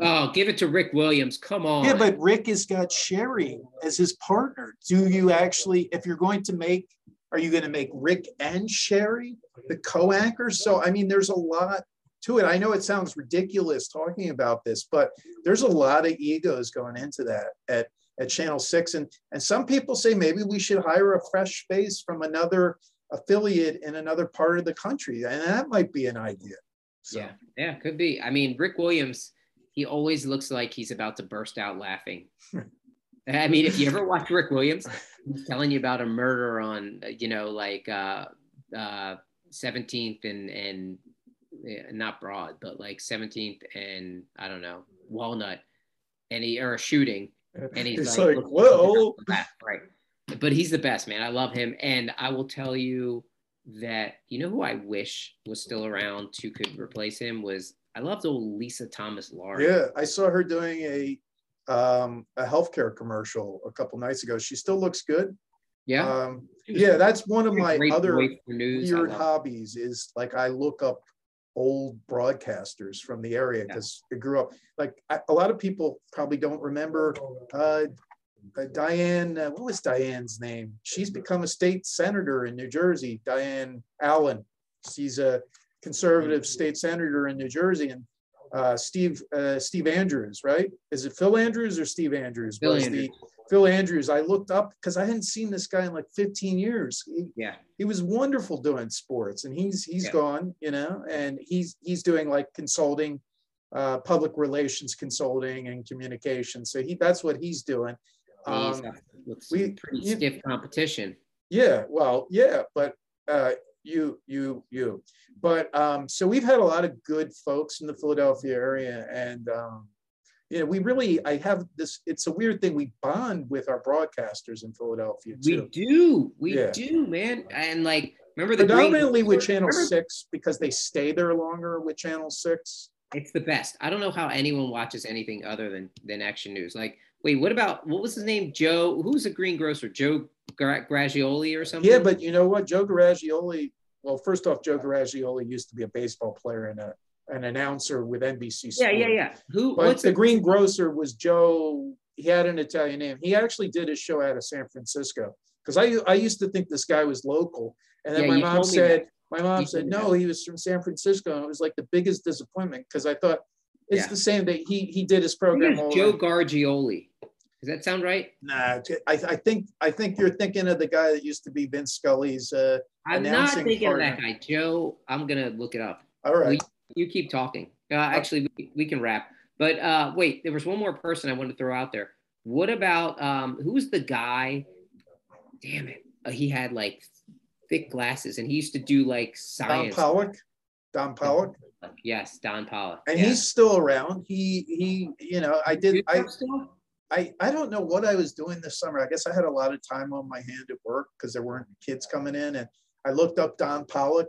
Oh, give it to Rick Williams. Come on. Yeah, but Rick has got Sharrie as his partner. Do you actually, if you're going to make, are you going to make Rick and Sharrie the co-anchors? So, I mean, there's a lot to it. I know it sounds ridiculous talking about this, but there's a lot of egos going into that at, at Channel 6. And, and some people say maybe we should hire a fresh face from another affiliate in another part of the country. And that might be an idea. So. Yeah, yeah, could be. I mean, Rick Williams, he always looks like he's about to burst out laughing. I mean, if you ever watch Rick Williams, he's telling you about a murder on, you know, like uh, uh, 17th and and not Broad, but like 17th and I don't know Walnut, and he or a shooting, and he's it's like, like whoa, right. But he's the best man. I love him, and I will tell you that you know who I wish was still around who could replace him was I loved old Lisa Thomas Laury. Yeah, I saw her doing a um, a healthcare commercial a couple nights ago. She still looks good. Yeah. Um, yeah, that's one of my other weird hobbies is like I look up old broadcasters from the area because yeah. it grew up like I, a lot of people probably don't remember uh, uh, Diane, uh, what was Diane's name? She's become a state senator in New Jersey, Diane Allen. She's a conservative state senator in New Jersey. And uh, Steve uh, Steve Andrews, right? Is it Phil Andrews or Steve Andrews? Phil Andrews. The, Phil Andrews. I looked up because I hadn't seen this guy in like 15 years. He, yeah, he was wonderful doing sports, and he's he's yeah. gone, you know, and he's he's doing like consulting, uh, public relations consulting and communication. So he that's what he's doing. Um, we pretty you, stiff competition. Yeah, well, yeah, but uh, you, you, you. But um, so we've had a lot of good folks in the Philadelphia area, and um, you know, we really, I have this. It's a weird thing. We bond with our broadcasters in Philadelphia too. We do, we yeah. do, man. And like, remember the predominantly with Channel remember? Six because they stay there longer with Channel Six. It's the best. I don't know how anyone watches anything other than than Action News. Like Wait, what about what was his name? Joe. Who's the greengrocer? Joe Garagioli or something? Yeah, but you know what? Joe Garagioli. Well, first off, Joe Garagioli used to be a baseball player and a an announcer with NBC. Sport. Yeah, yeah, yeah. Who? But what's the greengrocer was Joe. He had an Italian name. He actually did his show out of San Francisco because I I used to think this guy was local, and then yeah, my mom said my mom you said no, that. he was from San Francisco, and it was like the biggest disappointment because I thought it's yeah. the same that he he did his program. Joe Gargioli. Does that sound right? Nah, I, I think I think you're thinking of the guy that used to be Vince Scully's. Uh, I'm not thinking partner. of that guy, Joe. I'm gonna look it up. All right. You, you keep talking. Uh, actually, we, we can wrap. But uh, wait, there was one more person I wanted to throw out there. What about um, who's the guy? Damn it, uh, he had like thick glasses, and he used to do like science. Don Pollock. Don Pollock. Yes, Don Pollock. And yeah. he's still around. He he, you know, I did I I I don't know what I was doing this summer. I guess I had a lot of time on my hand at work because there weren't kids coming in. And I looked up Don Pollock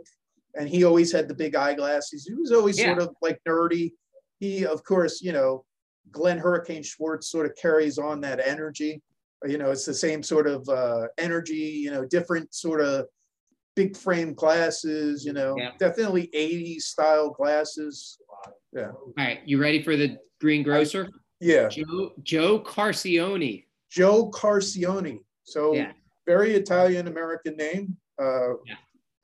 and he always had the big eyeglasses. He was always yeah. sort of like nerdy. He, of course, you know, Glenn Hurricane Schwartz sort of carries on that energy. You know, it's the same sort of uh, energy, you know, different sort of big frame glasses, you know, yeah. definitely 80s style glasses. Yeah. All right. You ready for the greengrocer? I, yeah. Joe, Joe Carcione. Joe Carcione. So yeah. very Italian American name. Uh, yeah.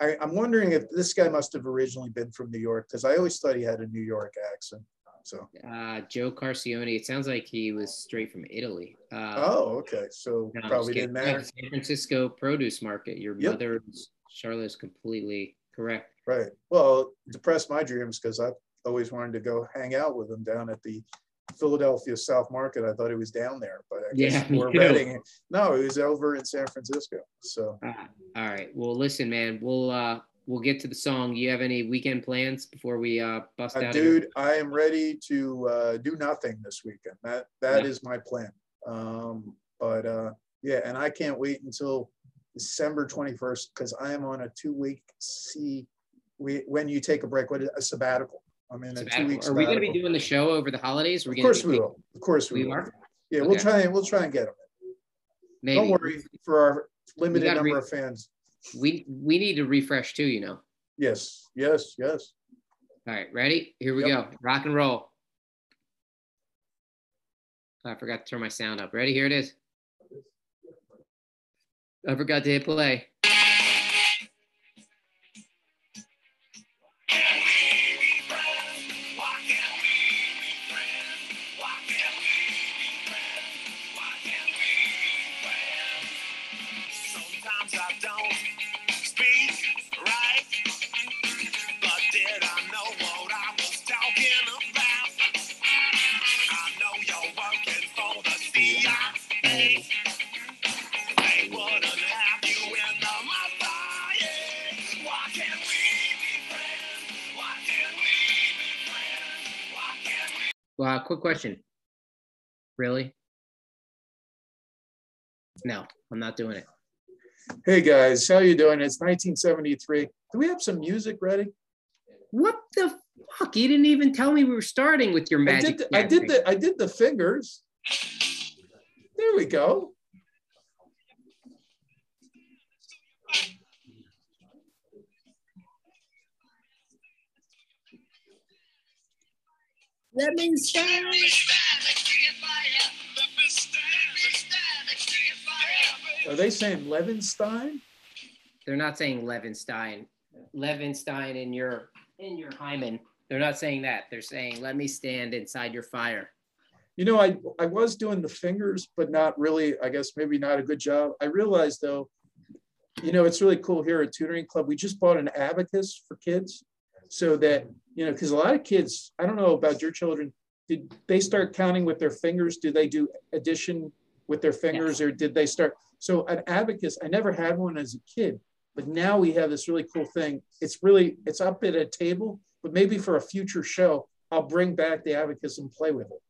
I, am wondering if this guy must have originally been from New York because I always thought he had a New York accent. So uh, Joe Carcione. It sounds like he was straight from Italy. Uh, oh, okay. So no, probably didn't matter. San Francisco produce market. Your yep. mother's Charlotte is completely correct. Right. Well, depressed my dreams because I always wanted to go hang out with him down at the Philadelphia South Market. I thought he was down there, but I guess yeah, we're betting. No, he was over in San Francisco. So. Uh, all right. Well, listen, man. We'll uh, we'll get to the song. You have any weekend plans before we uh, bust uh, out? Dude, I am ready to uh, do nothing this weekend. That that yeah. is my plan. Um, but uh, yeah, and I can't wait until December 21st because I am on a two week C. We, when you take a break, what is a sabbatical? I'm in a two weeks. Are we going to be doing the show over the holidays? Of course we will. Of course we, we will. Are? Yeah, okay. we'll try and we'll try and get them. Maybe. Don't worry for our limited number of fans. We we need to refresh too, you know. Yes, yes, yes. All right, ready? Here we yep. go. Rock and roll. Oh, I forgot to turn my sound up. Ready? Here it is. I forgot to hit play. Well, uh, quick question. Really? No, I'm not doing it. Hey guys, how you doing? It's 1973. Do we have some music ready? What the fuck? You didn't even tell me we were starting with your magic. I did the, I did the, I did the fingers. There we go. Lemon stand. Are they saying Levinstein? They're not saying Levinstein. Levinstein in your in your hymen. They're not saying that. They're saying, "Let me stand inside your fire." You know, I I was doing the fingers, but not really. I guess maybe not a good job. I realized though, you know, it's really cool here at Tutoring Club. We just bought an abacus for kids, so that you know, because a lot of kids, I don't know about your children, did they start counting with their fingers? Do they do addition with their fingers, yes. or did they start? So an abacus, I never had one as a kid, but now we have this really cool thing. It's really it's up at a table, but maybe for a future show, I'll bring back the abacus and play with it.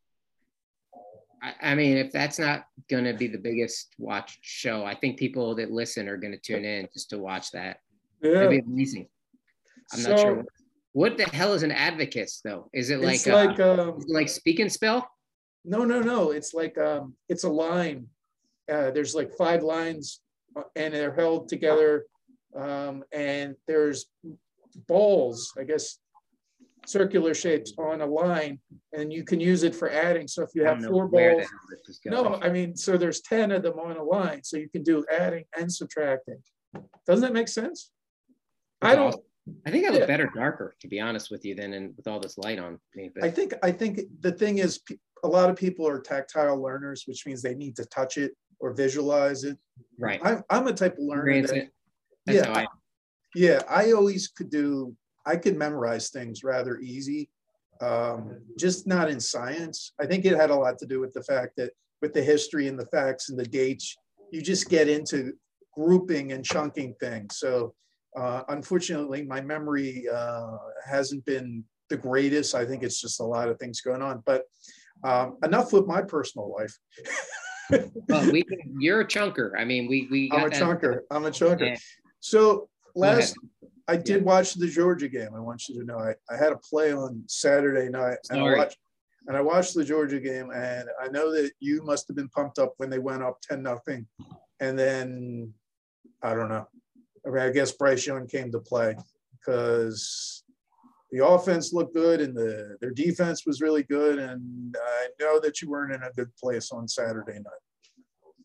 I mean, if that's not going to be the biggest watch show, I think people that listen are going to tune in just to watch that. Yeah. It'd be amazing. I'm so, not sure. What the hell is an abacus though? Is it like like uh, um, like speak and spell? No, no, no. It's like um, it's a line. Uh, there's like five lines, uh, and they're held together, um, and there's balls. I guess circular shapes on a line, and you can use it for adding. So if you have four balls, no, I mean, so there's ten of them on a line, so you can do adding and subtracting. Doesn't that make sense? That's I don't. Awesome. I think I look yeah. better darker, to be honest with you, than in, with all this light on me. But. I think I think the thing is, a lot of people are tactile learners, which means they need to touch it or visualize it. Right. I'm, I'm a type of learner that, yeah, I, yeah. I always could do. I could memorize things rather easy, um, just not in science. I think it had a lot to do with the fact that with the history and the facts and the dates, you just get into grouping and chunking things. So uh, unfortunately, my memory uh, hasn't been the greatest. I think it's just a lot of things going on. But um, enough with my personal life. well, we you're a chunker. I mean, we we. I'm a that. chunker. I'm a chunker. Yeah. So last, I did yeah. watch the Georgia game. I want you to know I, I had a play on Saturday night, and I watched and I watched the Georgia game, and I know that you must have been pumped up when they went up ten nothing, and then I don't know mean, I guess Bryce Young came to play because the offense looked good and the their defense was really good. And I know that you weren't in a good place on Saturday night.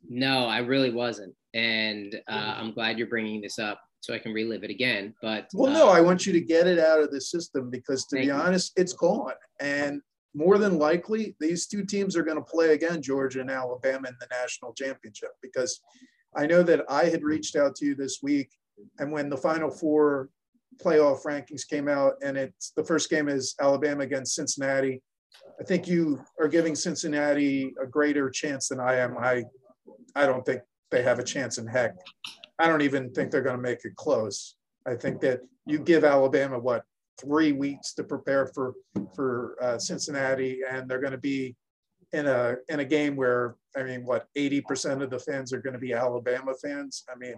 No, I really wasn't, and uh, I'm glad you're bringing this up so I can relive it again. But well, no, uh, I want you to get it out of the system because, to be you. honest, it's gone. And more than likely, these two teams are going to play again, Georgia and Alabama, in the national championship. Because I know that I had reached out to you this week, and when the Final Four playoff rankings came out, and it's the first game is Alabama against Cincinnati. I think you are giving Cincinnati a greater chance than I am. I, I don't think they have a chance in heck. I don't even think they're going to make it close. I think that you give Alabama what three weeks to prepare for for uh, Cincinnati, and they're going to be in a in a game where I mean, what eighty percent of the fans are going to be Alabama fans. I mean,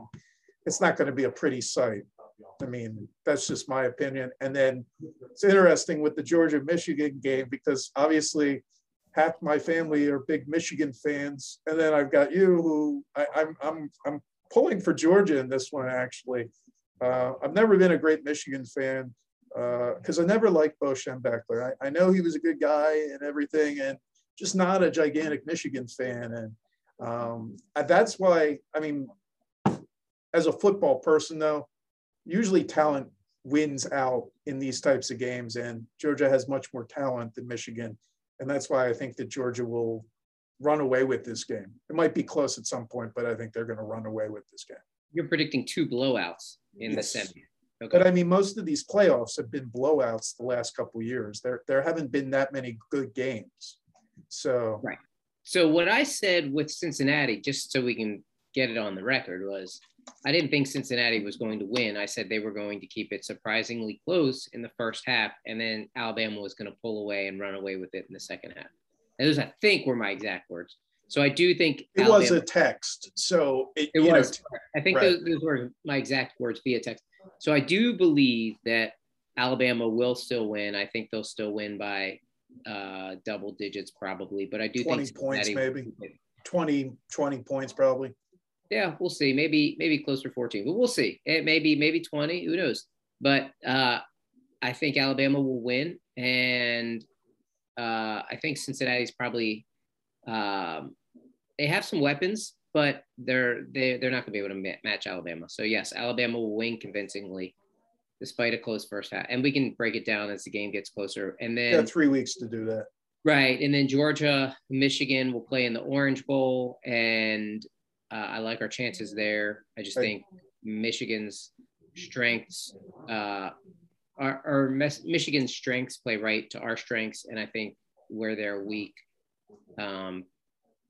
it's not going to be a pretty sight. I mean, that's just my opinion. And then it's interesting with the Georgia Michigan game because obviously half my family are big Michigan fans, and then I've got you who I, I'm I'm I'm pulling for Georgia in this one, actually. Uh, I've never been a great Michigan fan because uh, I never liked Bo Schembechler. I, I, know he was a good guy and everything, and just not a gigantic Michigan fan. And um, that's why, I mean, as a football person, though, usually talent wins out in these types of games, and Georgia has much more talent than Michigan. And that's why I think that Georgia will run away with this game. It might be close at some point, but I think they're going to run away with this game. You're predicting two blowouts in yes. the semi. Okay. But I mean, most of these playoffs have been blowouts the last couple years. There, there haven't been that many good games. So right. So what I said with Cincinnati, just so we can get it on the record, was I didn't think Cincinnati was going to win. I said they were going to keep it surprisingly close in the first half, and then Alabama was going to pull away and run away with it in the second half. And those, I think, were my exact words. So I do think it Alabama, was a text. So it, it was. Know, I think right. those, those were my exact words via text. So I do believe that Alabama will still win. I think they'll still win by uh, double digits probably, but I do 20 think points maybe 20, 20 points probably. Yeah, we'll see. Maybe maybe closer to 14, but we'll see. It maybe maybe 20. Who knows? But uh, I think Alabama will win, and uh, I think Cincinnati's probably um, they have some weapons, but they're they they're not going to be able to match Alabama. So yes, Alabama will win convincingly, despite a close first half. And we can break it down as the game gets closer. And then yeah, three weeks to do that. Right, and then Georgia, Michigan will play in the Orange Bowl, and uh, I like our chances there. I just think Michigan's strengths uh, our, our Michigan's strengths play right to our strengths, and I think where they're weak, um,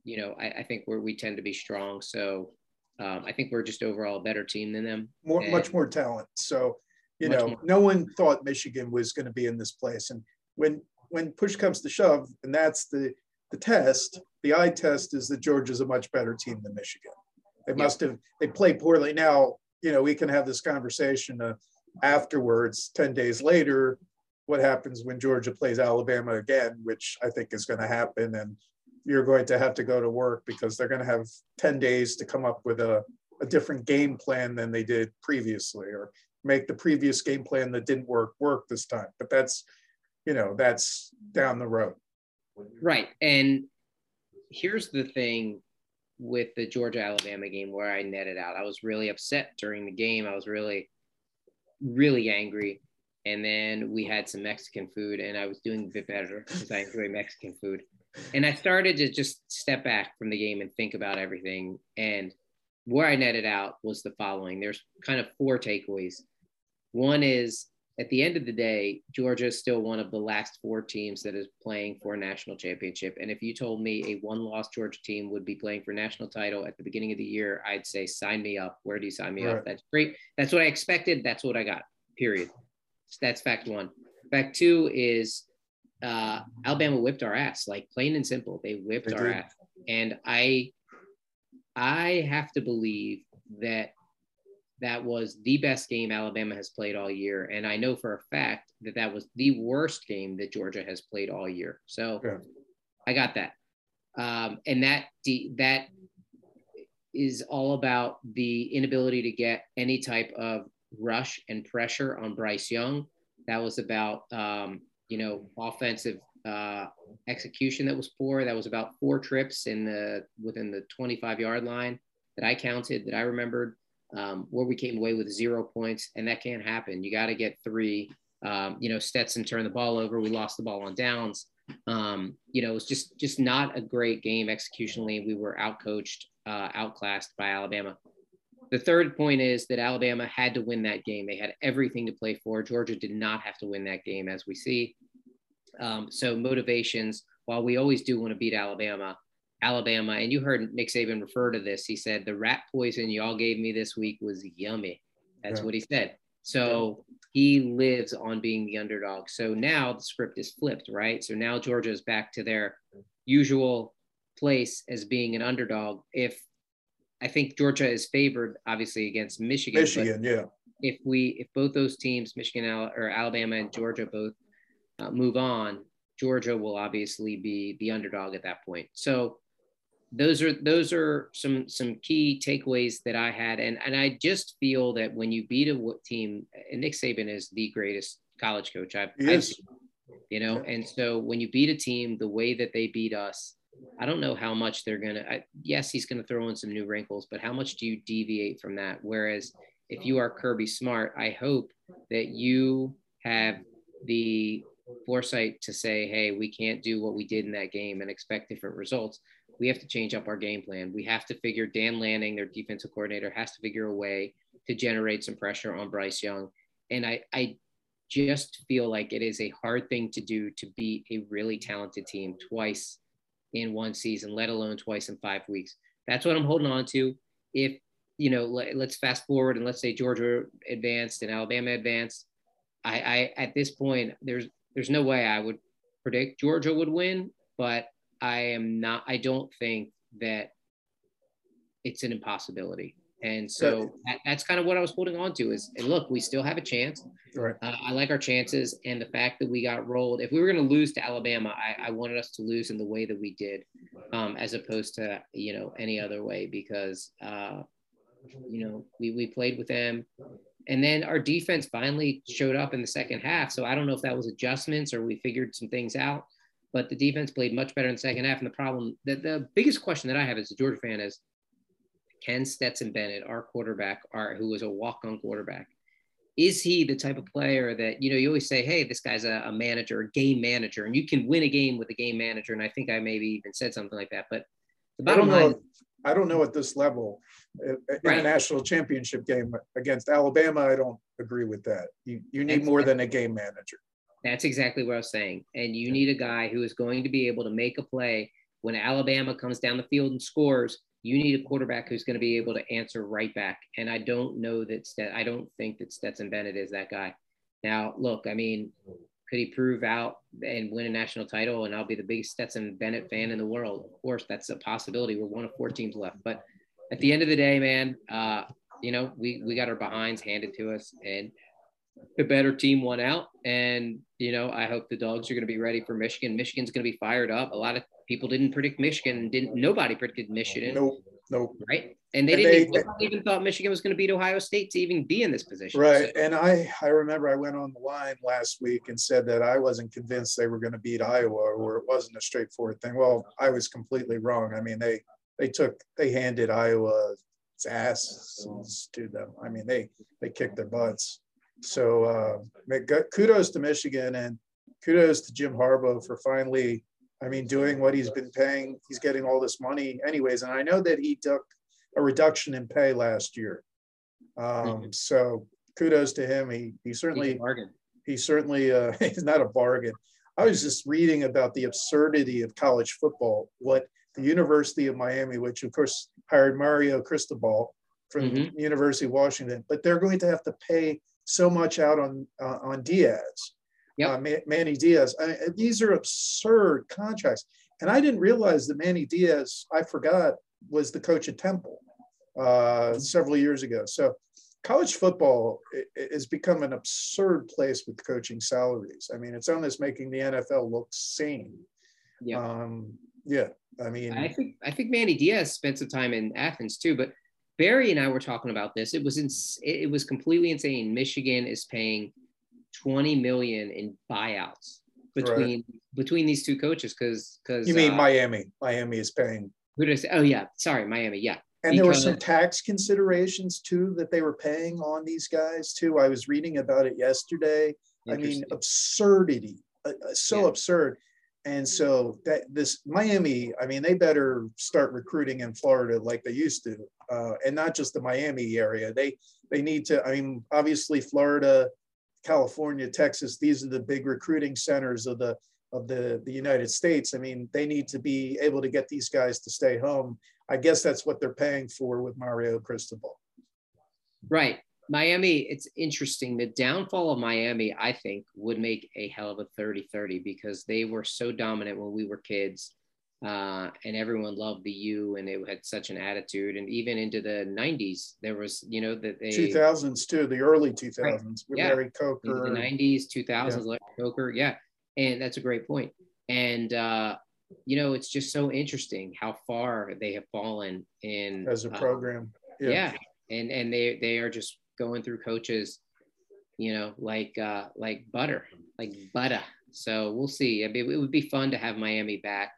you know, I, I, think where we tend to be strong. So um, I think we're just overall a better team than them. More, much more talent. So you know, more. no one thought Michigan was going to be in this place, and when when push comes to shove, and that's the the test, the eye test is that Georgia's a much better team than Michigan. They must have they played poorly. Now you know we can have this conversation. Uh, afterwards, 10 days later, what happens when Georgia plays Alabama again, which I think is going to happen. And you're going to have to go to work because they're going to have 10 days to come up with a, a different game plan than they did previously or make the previous game plan that didn't work work this time. But that's, you know, that's down the road. Right. And here's the thing with the Georgia Alabama game where I netted out. I was really upset during the game. I was really really angry. And then we had some Mexican food, and I was doing a bit better because I enjoy Mexican food. And I started to just step back from the game and think about everything. And where I netted out was the following there's kind of four takeaways. One is at the end of the day, Georgia is still one of the last four teams that is playing for a national championship. And if you told me a one loss Georgia team would be playing for national title at the beginning of the year, I'd say, sign me up. Where do you sign me right. up? That's great. That's what I expected. That's what I got, period. That's fact one. Fact two is uh, Alabama whipped our ass, like plain and simple. They whipped they our did. ass. And I, I have to believe that that was the best game Alabama has played all year. And I know for a fact that that was the worst game that Georgia has played all year. So yeah. I got that. Um, and that, that is all about the inability to get any type of rush and pressure on Bryce Young. That was about um, you know offensive uh, execution that was poor. That was about four trips in the within the 25 yard line that I counted that I remembered um, where we came away with zero points, and that can't happen. You got to get three. Um, you know, Stetson turned the ball over. We lost the ball on downs. Um, you know, it was just just not a great game executionally. We were outcoached, uh, outclassed by Alabama. The third point is that Alabama had to win that game. They had everything to play for. Georgia did not have to win that game, as we see. Um, so motivations, while we always do want to beat Alabama, Alabama, and you heard Nick Saban refer to this. He said the rat poison y'all gave me this week was yummy. That's yeah. what he said. So he lives on being the underdog. So now the script is flipped, right? So now Georgia is back to their usual place as being an underdog. If I think Georgia is favored, obviously against Michigan. Michigan, yeah. If we, if both those teams, Michigan or Alabama and Georgia, both uh, move on, Georgia will obviously be the underdog at that point. So those are those are some some key takeaways that I had, and and I just feel that when you beat a team, and Nick Saban is the greatest college coach I've, I've seen, you know, and so when you beat a team the way that they beat us, I don't know how much they're gonna. I, yes, he's gonna throw in some new wrinkles, but how much do you deviate from that? Whereas if you are Kirby Smart, I hope that you have the foresight to say, hey, we can't do what we did in that game and expect different results we have to change up our game plan. We have to figure Dan Lanning, their defensive coordinator, has to figure a way to generate some pressure on Bryce Young. And I, I just feel like it is a hard thing to do to beat a really talented team twice in one season, let alone twice in five weeks. That's what I'm holding on to. If, you know, let, us fast forward and let's say Georgia advanced and Alabama advanced. I, I, at this point, there's, there's no way I would predict Georgia would win, but I am not, I don't think that it's an impossibility. And so that, that's kind of what I was holding on to is, and look, we still have a chance. Right. Uh, I like our chances. And the fact that we got rolled, if we were going to lose to Alabama, I, I, wanted us to lose in the way that we did, um, as opposed to, you know, any other way, because, uh, you know, we, we played with them. And then our defense finally showed up in the second half. So I don't know if that was adjustments or we figured some things out but the defense played much better in the second half. And the problem, the, the biggest question that I have as a Georgia fan is, can Stetson Bennett, our quarterback, our, who was a walk-on quarterback, is he the type of player that, you know, you always say, hey, this guy's a, a manager, a game manager, and you can win a game with a game manager. And I think I maybe even said something like that. But the bottom I line, I don't know at this level, in right. a national championship game against Alabama, I don't agree with that. You, you need more than a game manager. That's exactly what I was saying. And you need a guy who is going to be able to make a play when Alabama comes down the field and scores. You need a quarterback who's going to be able to answer right back. And I don't know that Stet- I don't think that Stetson Bennett is that guy. Now, look, I mean, could he prove out and win a national title? And I'll be the biggest Stetson Bennett fan in the world. Of course, that's a possibility. We're one of four teams left. But at the end of the day, man, uh, you know, we we got our behinds handed to us, and the better team won out. And, you know, I hope the dogs are going to be ready for Michigan. Michigan's going to be fired up. A lot of people didn't predict Michigan. Didn't nobody predicted Michigan. Nope. Nope. Right. And they and didn't they, even, even, thought Michigan was going to beat Ohio State to even be in this position. Right. So. And I, I remember I went on the line last week and said that I wasn't convinced they were going to beat Iowa or it wasn't a straightforward thing. Well, I was completely wrong. I mean, they, they took, they handed Iowa's ass to them. I mean, they, they kicked their butts. So uh, kudos to Michigan and kudos to Jim Harbaugh for finally, I mean, doing what he's been paying. He's getting all this money anyways. And I know that he took a reduction in pay last year. Um, mm-hmm. So kudos to him. He, he certainly, he certainly, uh, he's not a bargain. I was just reading about the absurdity of college football, what the University of Miami, which of course hired Mario Cristobal from mm-hmm. University of Washington, but they're going to have to pay so much out on uh, on Diaz, yep. uh, Manny Diaz. I, these are absurd contracts, and I didn't realize that Manny Diaz. I forgot was the coach at Temple uh, several years ago. So college football has become an absurd place with coaching salaries. I mean, it's almost making the NFL look sane. Yeah. Um, yeah. I mean, I think I think Manny Diaz spent some time in Athens too, but Barry and I were talking about this. It was in, it was completely insane. Michigan is paying 20 million in buyouts between right. between these two coaches because because you mean uh, Miami? Miami is paying. Who say? Oh yeah, sorry, Miami. Yeah, and there were some tax considerations too that they were paying on these guys too. I was reading about it yesterday. I mean, absurdity, uh, uh, so yeah. absurd. And so that this Miami, I mean, they better start recruiting in Florida like they used to, uh, and not just the Miami area. They they need to. I mean, obviously Florida, California, Texas. These are the big recruiting centers of the of the the United States. I mean, they need to be able to get these guys to stay home. I guess that's what they're paying for with Mario Cristobal. Right. Miami, it's interesting. The downfall of Miami, I think, would make a hell of a 30 30 because they were so dominant when we were kids. Uh, and everyone loved the U and it had such an attitude. And even into the 90s, there was, you know, that they 2000s too, the early 2000s right. with yeah. Larry Coker. In the 90s, 2000s, yeah. Larry Coker. Yeah. And that's a great point. And, uh, you know, it's just so interesting how far they have fallen in as a uh, program. yeah. yeah. And, and they, they are just going through coaches, you know, like uh, like butter, like butter. So we'll see. I mean, it would be fun to have Miami back.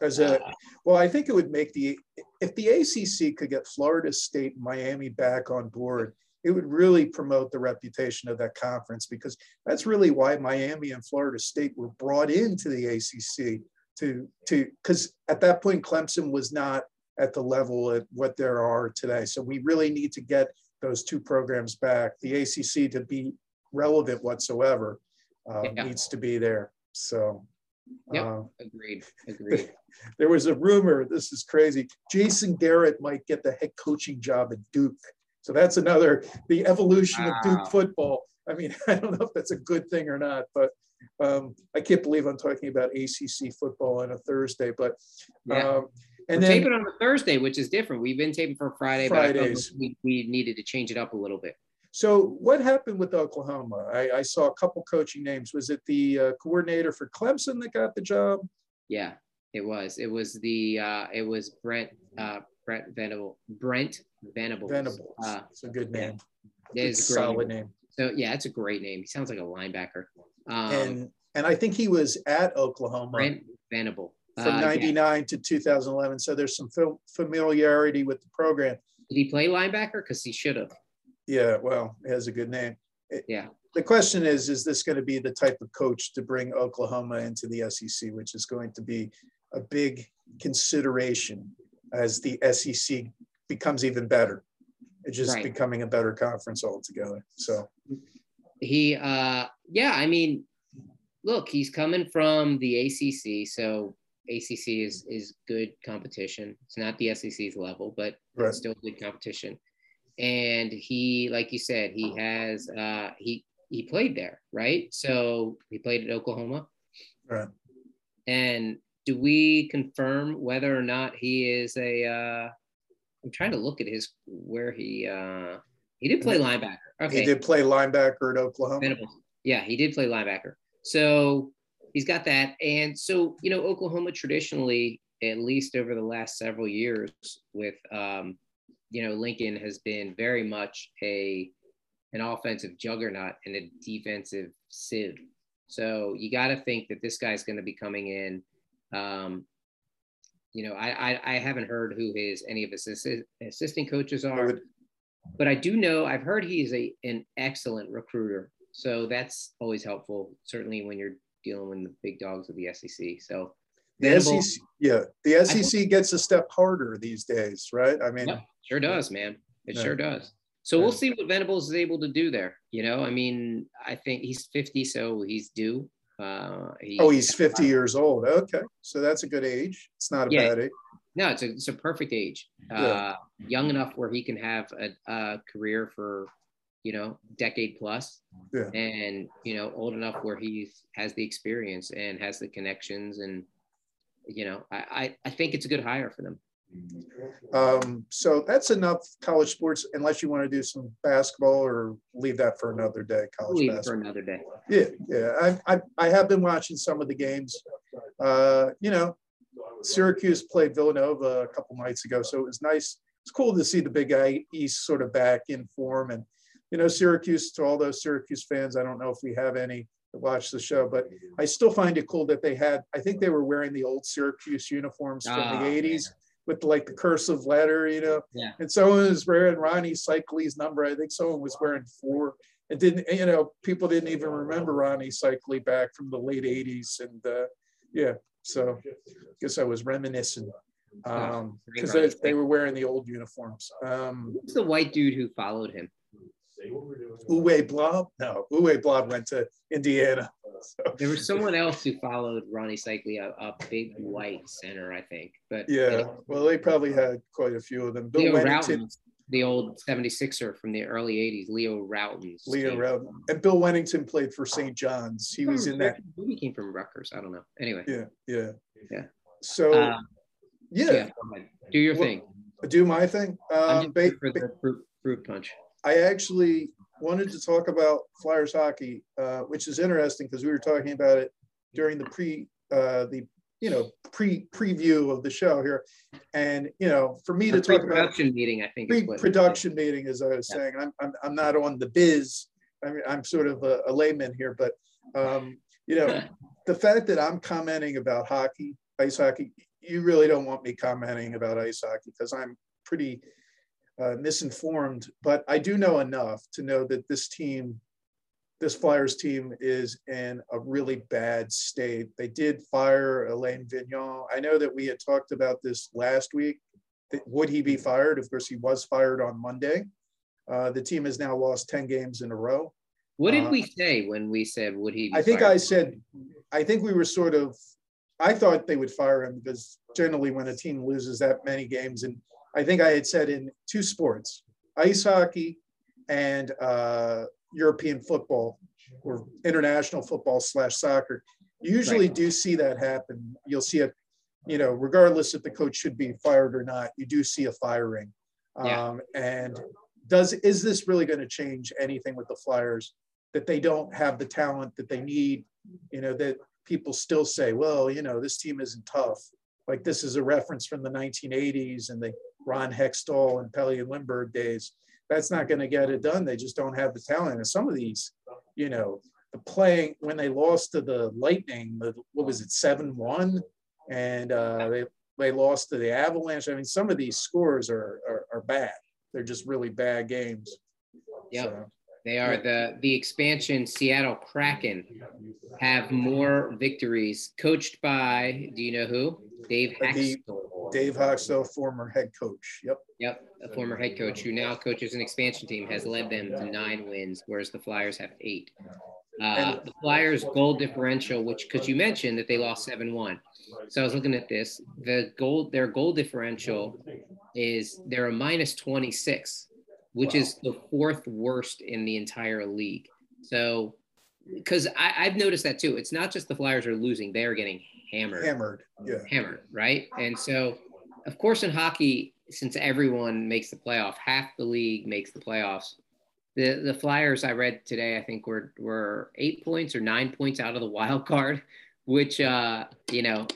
As a uh, well, I think it would make the if the ACC could get Florida State, Miami back on board, it would really promote the reputation of that conference because that's really why Miami and Florida State were brought into the ACC to to because at that point Clemson was not at the level at what there are today. So we really need to get those two programs back. The ACC to be relevant whatsoever uh, yeah. needs to be there. So, yeah, uh, agreed. Agreed. there was a rumor. This is crazy. Jason Garrett might get the head coaching job at Duke. So that's another the evolution wow. of Duke football. I mean, I don't know if that's a good thing or not, but um, I can't believe I'm talking about ACC football on a Thursday. But yeah. um, and We're then, taping on a Thursday, which is different. We've been taping for Friday, Fridays. but we, we needed to change it up a little bit. So, what happened with Oklahoma? I, I saw a couple coaching names. Was it the uh, coordinator for Clemson that got the job? Yeah, it was. It was the uh, it was Brent uh, Brent Venable Brent Venables. Venables. Uh, it's a good name. Yeah, it's a solid name. name. So yeah, it's a great name. He sounds like a linebacker. Um, and and I think he was at Oklahoma. Brent Venable from 99 uh, yeah. to 2011. So there's some familiarity with the program. Did he play linebacker? Because he should have. Yeah, well, he has a good name. Yeah. The question is Is this going to be the type of coach to bring Oklahoma into the SEC, which is going to be a big consideration as the SEC becomes even better? It's just right. becoming a better conference altogether. So he, uh, yeah, I mean, look, he's coming from the ACC. So ACC is is good competition. It's not the SEC's level, but right. it's still good competition. And he, like you said, he has uh, he he played there, right? So he played at Oklahoma. Right. And do we confirm whether or not he is a? Uh, I'm trying to look at his where he uh, he did play linebacker. Okay. He did play linebacker at Oklahoma. Yeah, he did play linebacker. So he's got that. And so, you know, Oklahoma traditionally, at least over the last several years, with um, you know, Lincoln has been very much a an offensive juggernaut and a defensive sieve. So you got to think that this guy's going to be coming in. Um, you know, I, I, I haven't heard who his any of his assist, assistant coaches are, but I do know I've heard he's a an excellent recruiter. So that's always helpful, certainly when you're dealing with the big dogs of the SEC. So the SEC, yeah, the SEC gets a step harder these days, right? I mean, sure does, man. It yeah. sure does. So we'll see what Venables is able to do there. You know, I mean, I think he's 50, so he's due. Uh, he, oh, he's 50 years old. Okay, so that's a good age. It's not a yeah. bad age. No, it's a, it's a perfect age. Uh, young enough where he can have a, a career for you know, decade plus, yeah. and you know, old enough where he has the experience and has the connections, and you know, I I, I think it's a good hire for them. Um, so that's enough college sports, unless you want to do some basketball or leave that for another day. College leave basketball. for another day. Yeah, yeah. I, I I have been watching some of the games. Uh, you know, Syracuse played Villanova a couple nights ago, so it was nice. It's cool to see the Big guy East sort of back in form. And you know, Syracuse to all those Syracuse fans, I don't know if we have any that watch the show, but I still find it cool that they had. I think they were wearing the old Syracuse uniforms from the '80s. Ah, with like the cursive letter, you know. Yeah. And someone was wearing Rony Seikaly's number. I think someone was wearing four. And didn't you know people didn't even remember Rony Seikaly back from the late 80s. And uh, yeah, so I guess I was reminiscent um because they, they, were wearing the old uniforms. Um Who's the white dude who followed him? Uwe Blab? No, Uwe Blab went to Indiana. So. There was someone else who followed Rony Seikaly, a, a, big white center, I think. But yeah, well, they probably had quite a few of them. Bill Leo Wennington, the old 76er from the early 80s, Leo Rautins. Leo Rautins. And Bill Wennington played for St. John's. He was in that. He came from Rutgers. I don't know. Anyway. Yeah, yeah. Yeah. So, uh, yeah. yeah do your well, thing. Do my thing. Um, ba- for the fruit, fruit punch. I actually wanted to talk about Flyers hockey, uh, which is interesting because we were talking about it during the pre uh, the you know pre preview of the show here, and you know for me to talk about production meeting, I think pre production meeting, as I was yeah. saying, I'm, I'm I'm not on the biz. I mean, I'm sort of a, a layman here, but um, you know the fact that I'm commenting about hockey, ice hockey, you really don't want me commenting about ice hockey because I'm pretty uh, misinformed, but I do know enough to know that this team, this Flyers team, is in a really bad state. They did fire Alain Vigneault. I know that we had talked about this last week. Would he be fired? Of course, he was fired on Monday. Uh, the team has now lost 10 games in a row. What did uh, we say when we said, would he I think? I said, I think we were sort of, I thought they would fire him because generally when a team loses that many games and I think I had said in two sports, ice hockey and uh, European football or international football slash soccer. You usually right. do see that happen. You'll see it, you know, regardless if the coach should be fired or not, you do see a firing. Yeah. Um, and does is this really going to change anything with the Flyers that they don't have the talent that they need? You know, that people still say, well, you know, this team isn't tough. Like this is a reference from the 1980s and the Ron Hextall and Pelle Lindbergh days. That's not going to get it done. They just don't have the talent. And some of these, you know, the playing when they lost to the Lightning, the, what was it, seven one, and uh, they they lost to the Avalanche. I mean, some of these scores are are, are bad. They're just really bad games. Yeah. So, they are the the expansion Seattle Kraken have more victories, coached by do you know who? Dave Hakstol. Dave Hakstol, former head coach. Yep. Yep, a former head coach who now coaches an expansion team, has led them to nine wins, whereas the Flyers have eight. Uh, the Flyers' goal differential, which because you mentioned that they lost seven one, so I was looking at this. The goal, their goal differential is they're a minus twenty six, which wow. is the fourth worst in the entire league. So, because I've noticed that too. It's not just the Flyers are losing; they are getting hammered. Hammered, yeah. Hammered, right? And so, of course, in hockey, since everyone makes the playoff, half the league makes the playoffs. The the Flyers I read today, I think were were eight points or nine points out of the wild card, which uh, you know,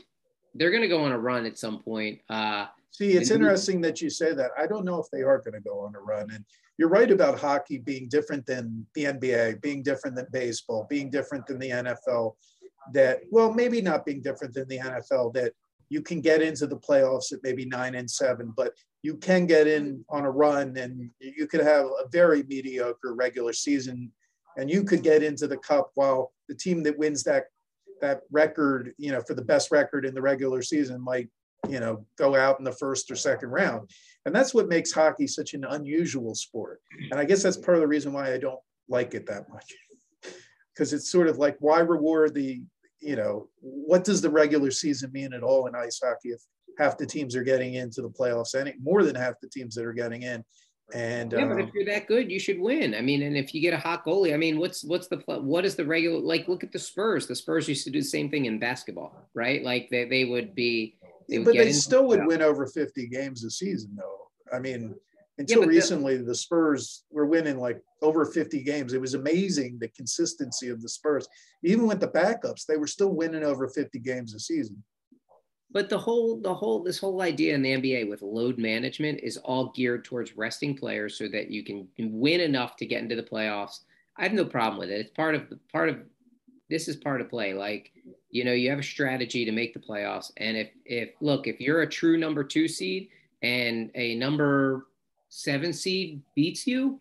they're gonna go on a run at some point. Uh See, it's interesting that you say that. I don't know if they are going to go on a run. And you're right about hockey being different than the NBA, being different than baseball, being different than the NFL that, well, maybe not being different than the NFL, that you can get into the playoffs at maybe nine and seven, but you can get in on a run and you could have a very mediocre regular season and you could get into the cup while the team that wins that that record, you know, for the best record in the regular season might, you know, go out in the first or second round. And that's what makes hockey such an unusual sport. And I guess that's part of the reason why I don't like it that much. Because it's sort of like, why reward the you know, what does the regular season mean at all in ice hockey if half the teams are getting into the playoffs, any more than half the teams that are getting in? And yeah, um, but if you're that good, you should win. I mean, and if you get a hot goalie, I mean, what's what's the what is the regular like? Look at the Spurs. The Spurs used to do the same thing in basketball, right? Like they, they would be, they but they still would win over 50 games a season, though. I mean, until yeah, recently, the, the, Spurs were winning like over 50 games. It was amazing the consistency of the Spurs. Even with the backups, they were still winning over 50 games a season. But the whole, the whole, this whole idea in the NBA with load management is all geared towards resting players so that you can win enough to get into the playoffs. I have no problem with it. It's part of the part of this is part of play. Like, you know, you have a strategy to make the playoffs. And if if look, if you're a true number two seed and a number seven seed beats you,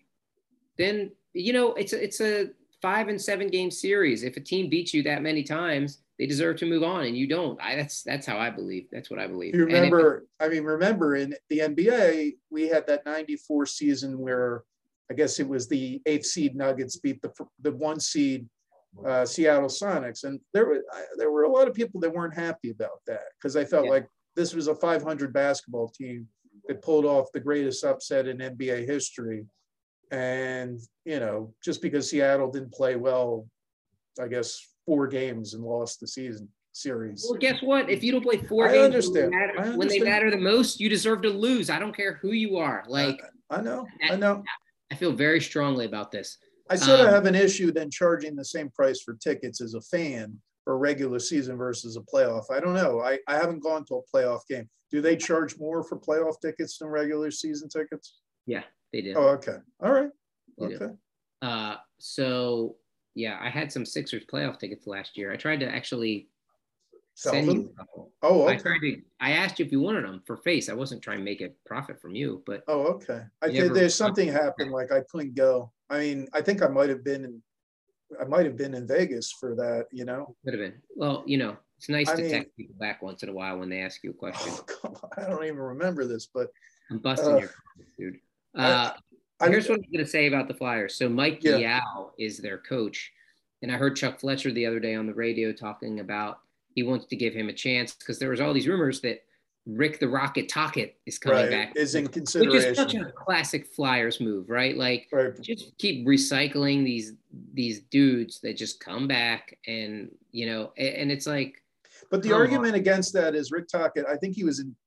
then you know it's a, it's a five and seven game series. If a team beats you that many times, they deserve to move on, and you don't. I, that's that's how I believe. That's what I believe. You remember? It, I mean, remember in the NBA, we had that '94 season where I guess it was the eighth seed Nuggets beat the the one seed uh, Seattle Sonics, and there were there were a lot of people that weren't happy about that because I felt yeah. like this was a 500 basketball team that pulled off the greatest upset in NBA history, and you know just because Seattle didn't play well, I guess four games and lost the season series. Well, guess what? If you don't play four I games understand. When, they matter, I understand. when they matter the most, you deserve to lose. I don't care who you are. Like I know, I know. I feel very strongly about this. I sort of um, have an issue then charging the same price for tickets as a fan for a regular season versus a playoff. I don't know. I, I haven't gone to a playoff game. Do they charge more for playoff tickets than regular season tickets? Yeah, they do. Oh, okay. All right. They okay. Uh, so yeah, I had some Sixers playoff tickets last year. I tried to actually send you. Oh, okay. I tried to. I asked you if you wanted them for face. I wasn't trying to make a profit from you, but oh, okay. I think there's something happened. Like I couldn't go. I mean, I think I might have been in. I might have been in Vegas for that. You know. Could have been. Well, you know, it's nice I to mean, text people back once in a while when they ask you a question. Oh. I don't even remember this, but I'm busting uh, your dude. Uh, I, here's what I'm going to say about the Flyers. So Mike yeah. Yeo is their coach, and I heard Chuck Fletcher the other day on the radio talking about he wants to give him a chance because there was all these rumors that Rick the Rocket Tocchet is coming right. back. Is in consideration. Which is such a classic Flyers move, right? Like right. just keep recycling these these dudes that just come back and you know, and it's like But the argument against that is Rick Tocchet, I think he was in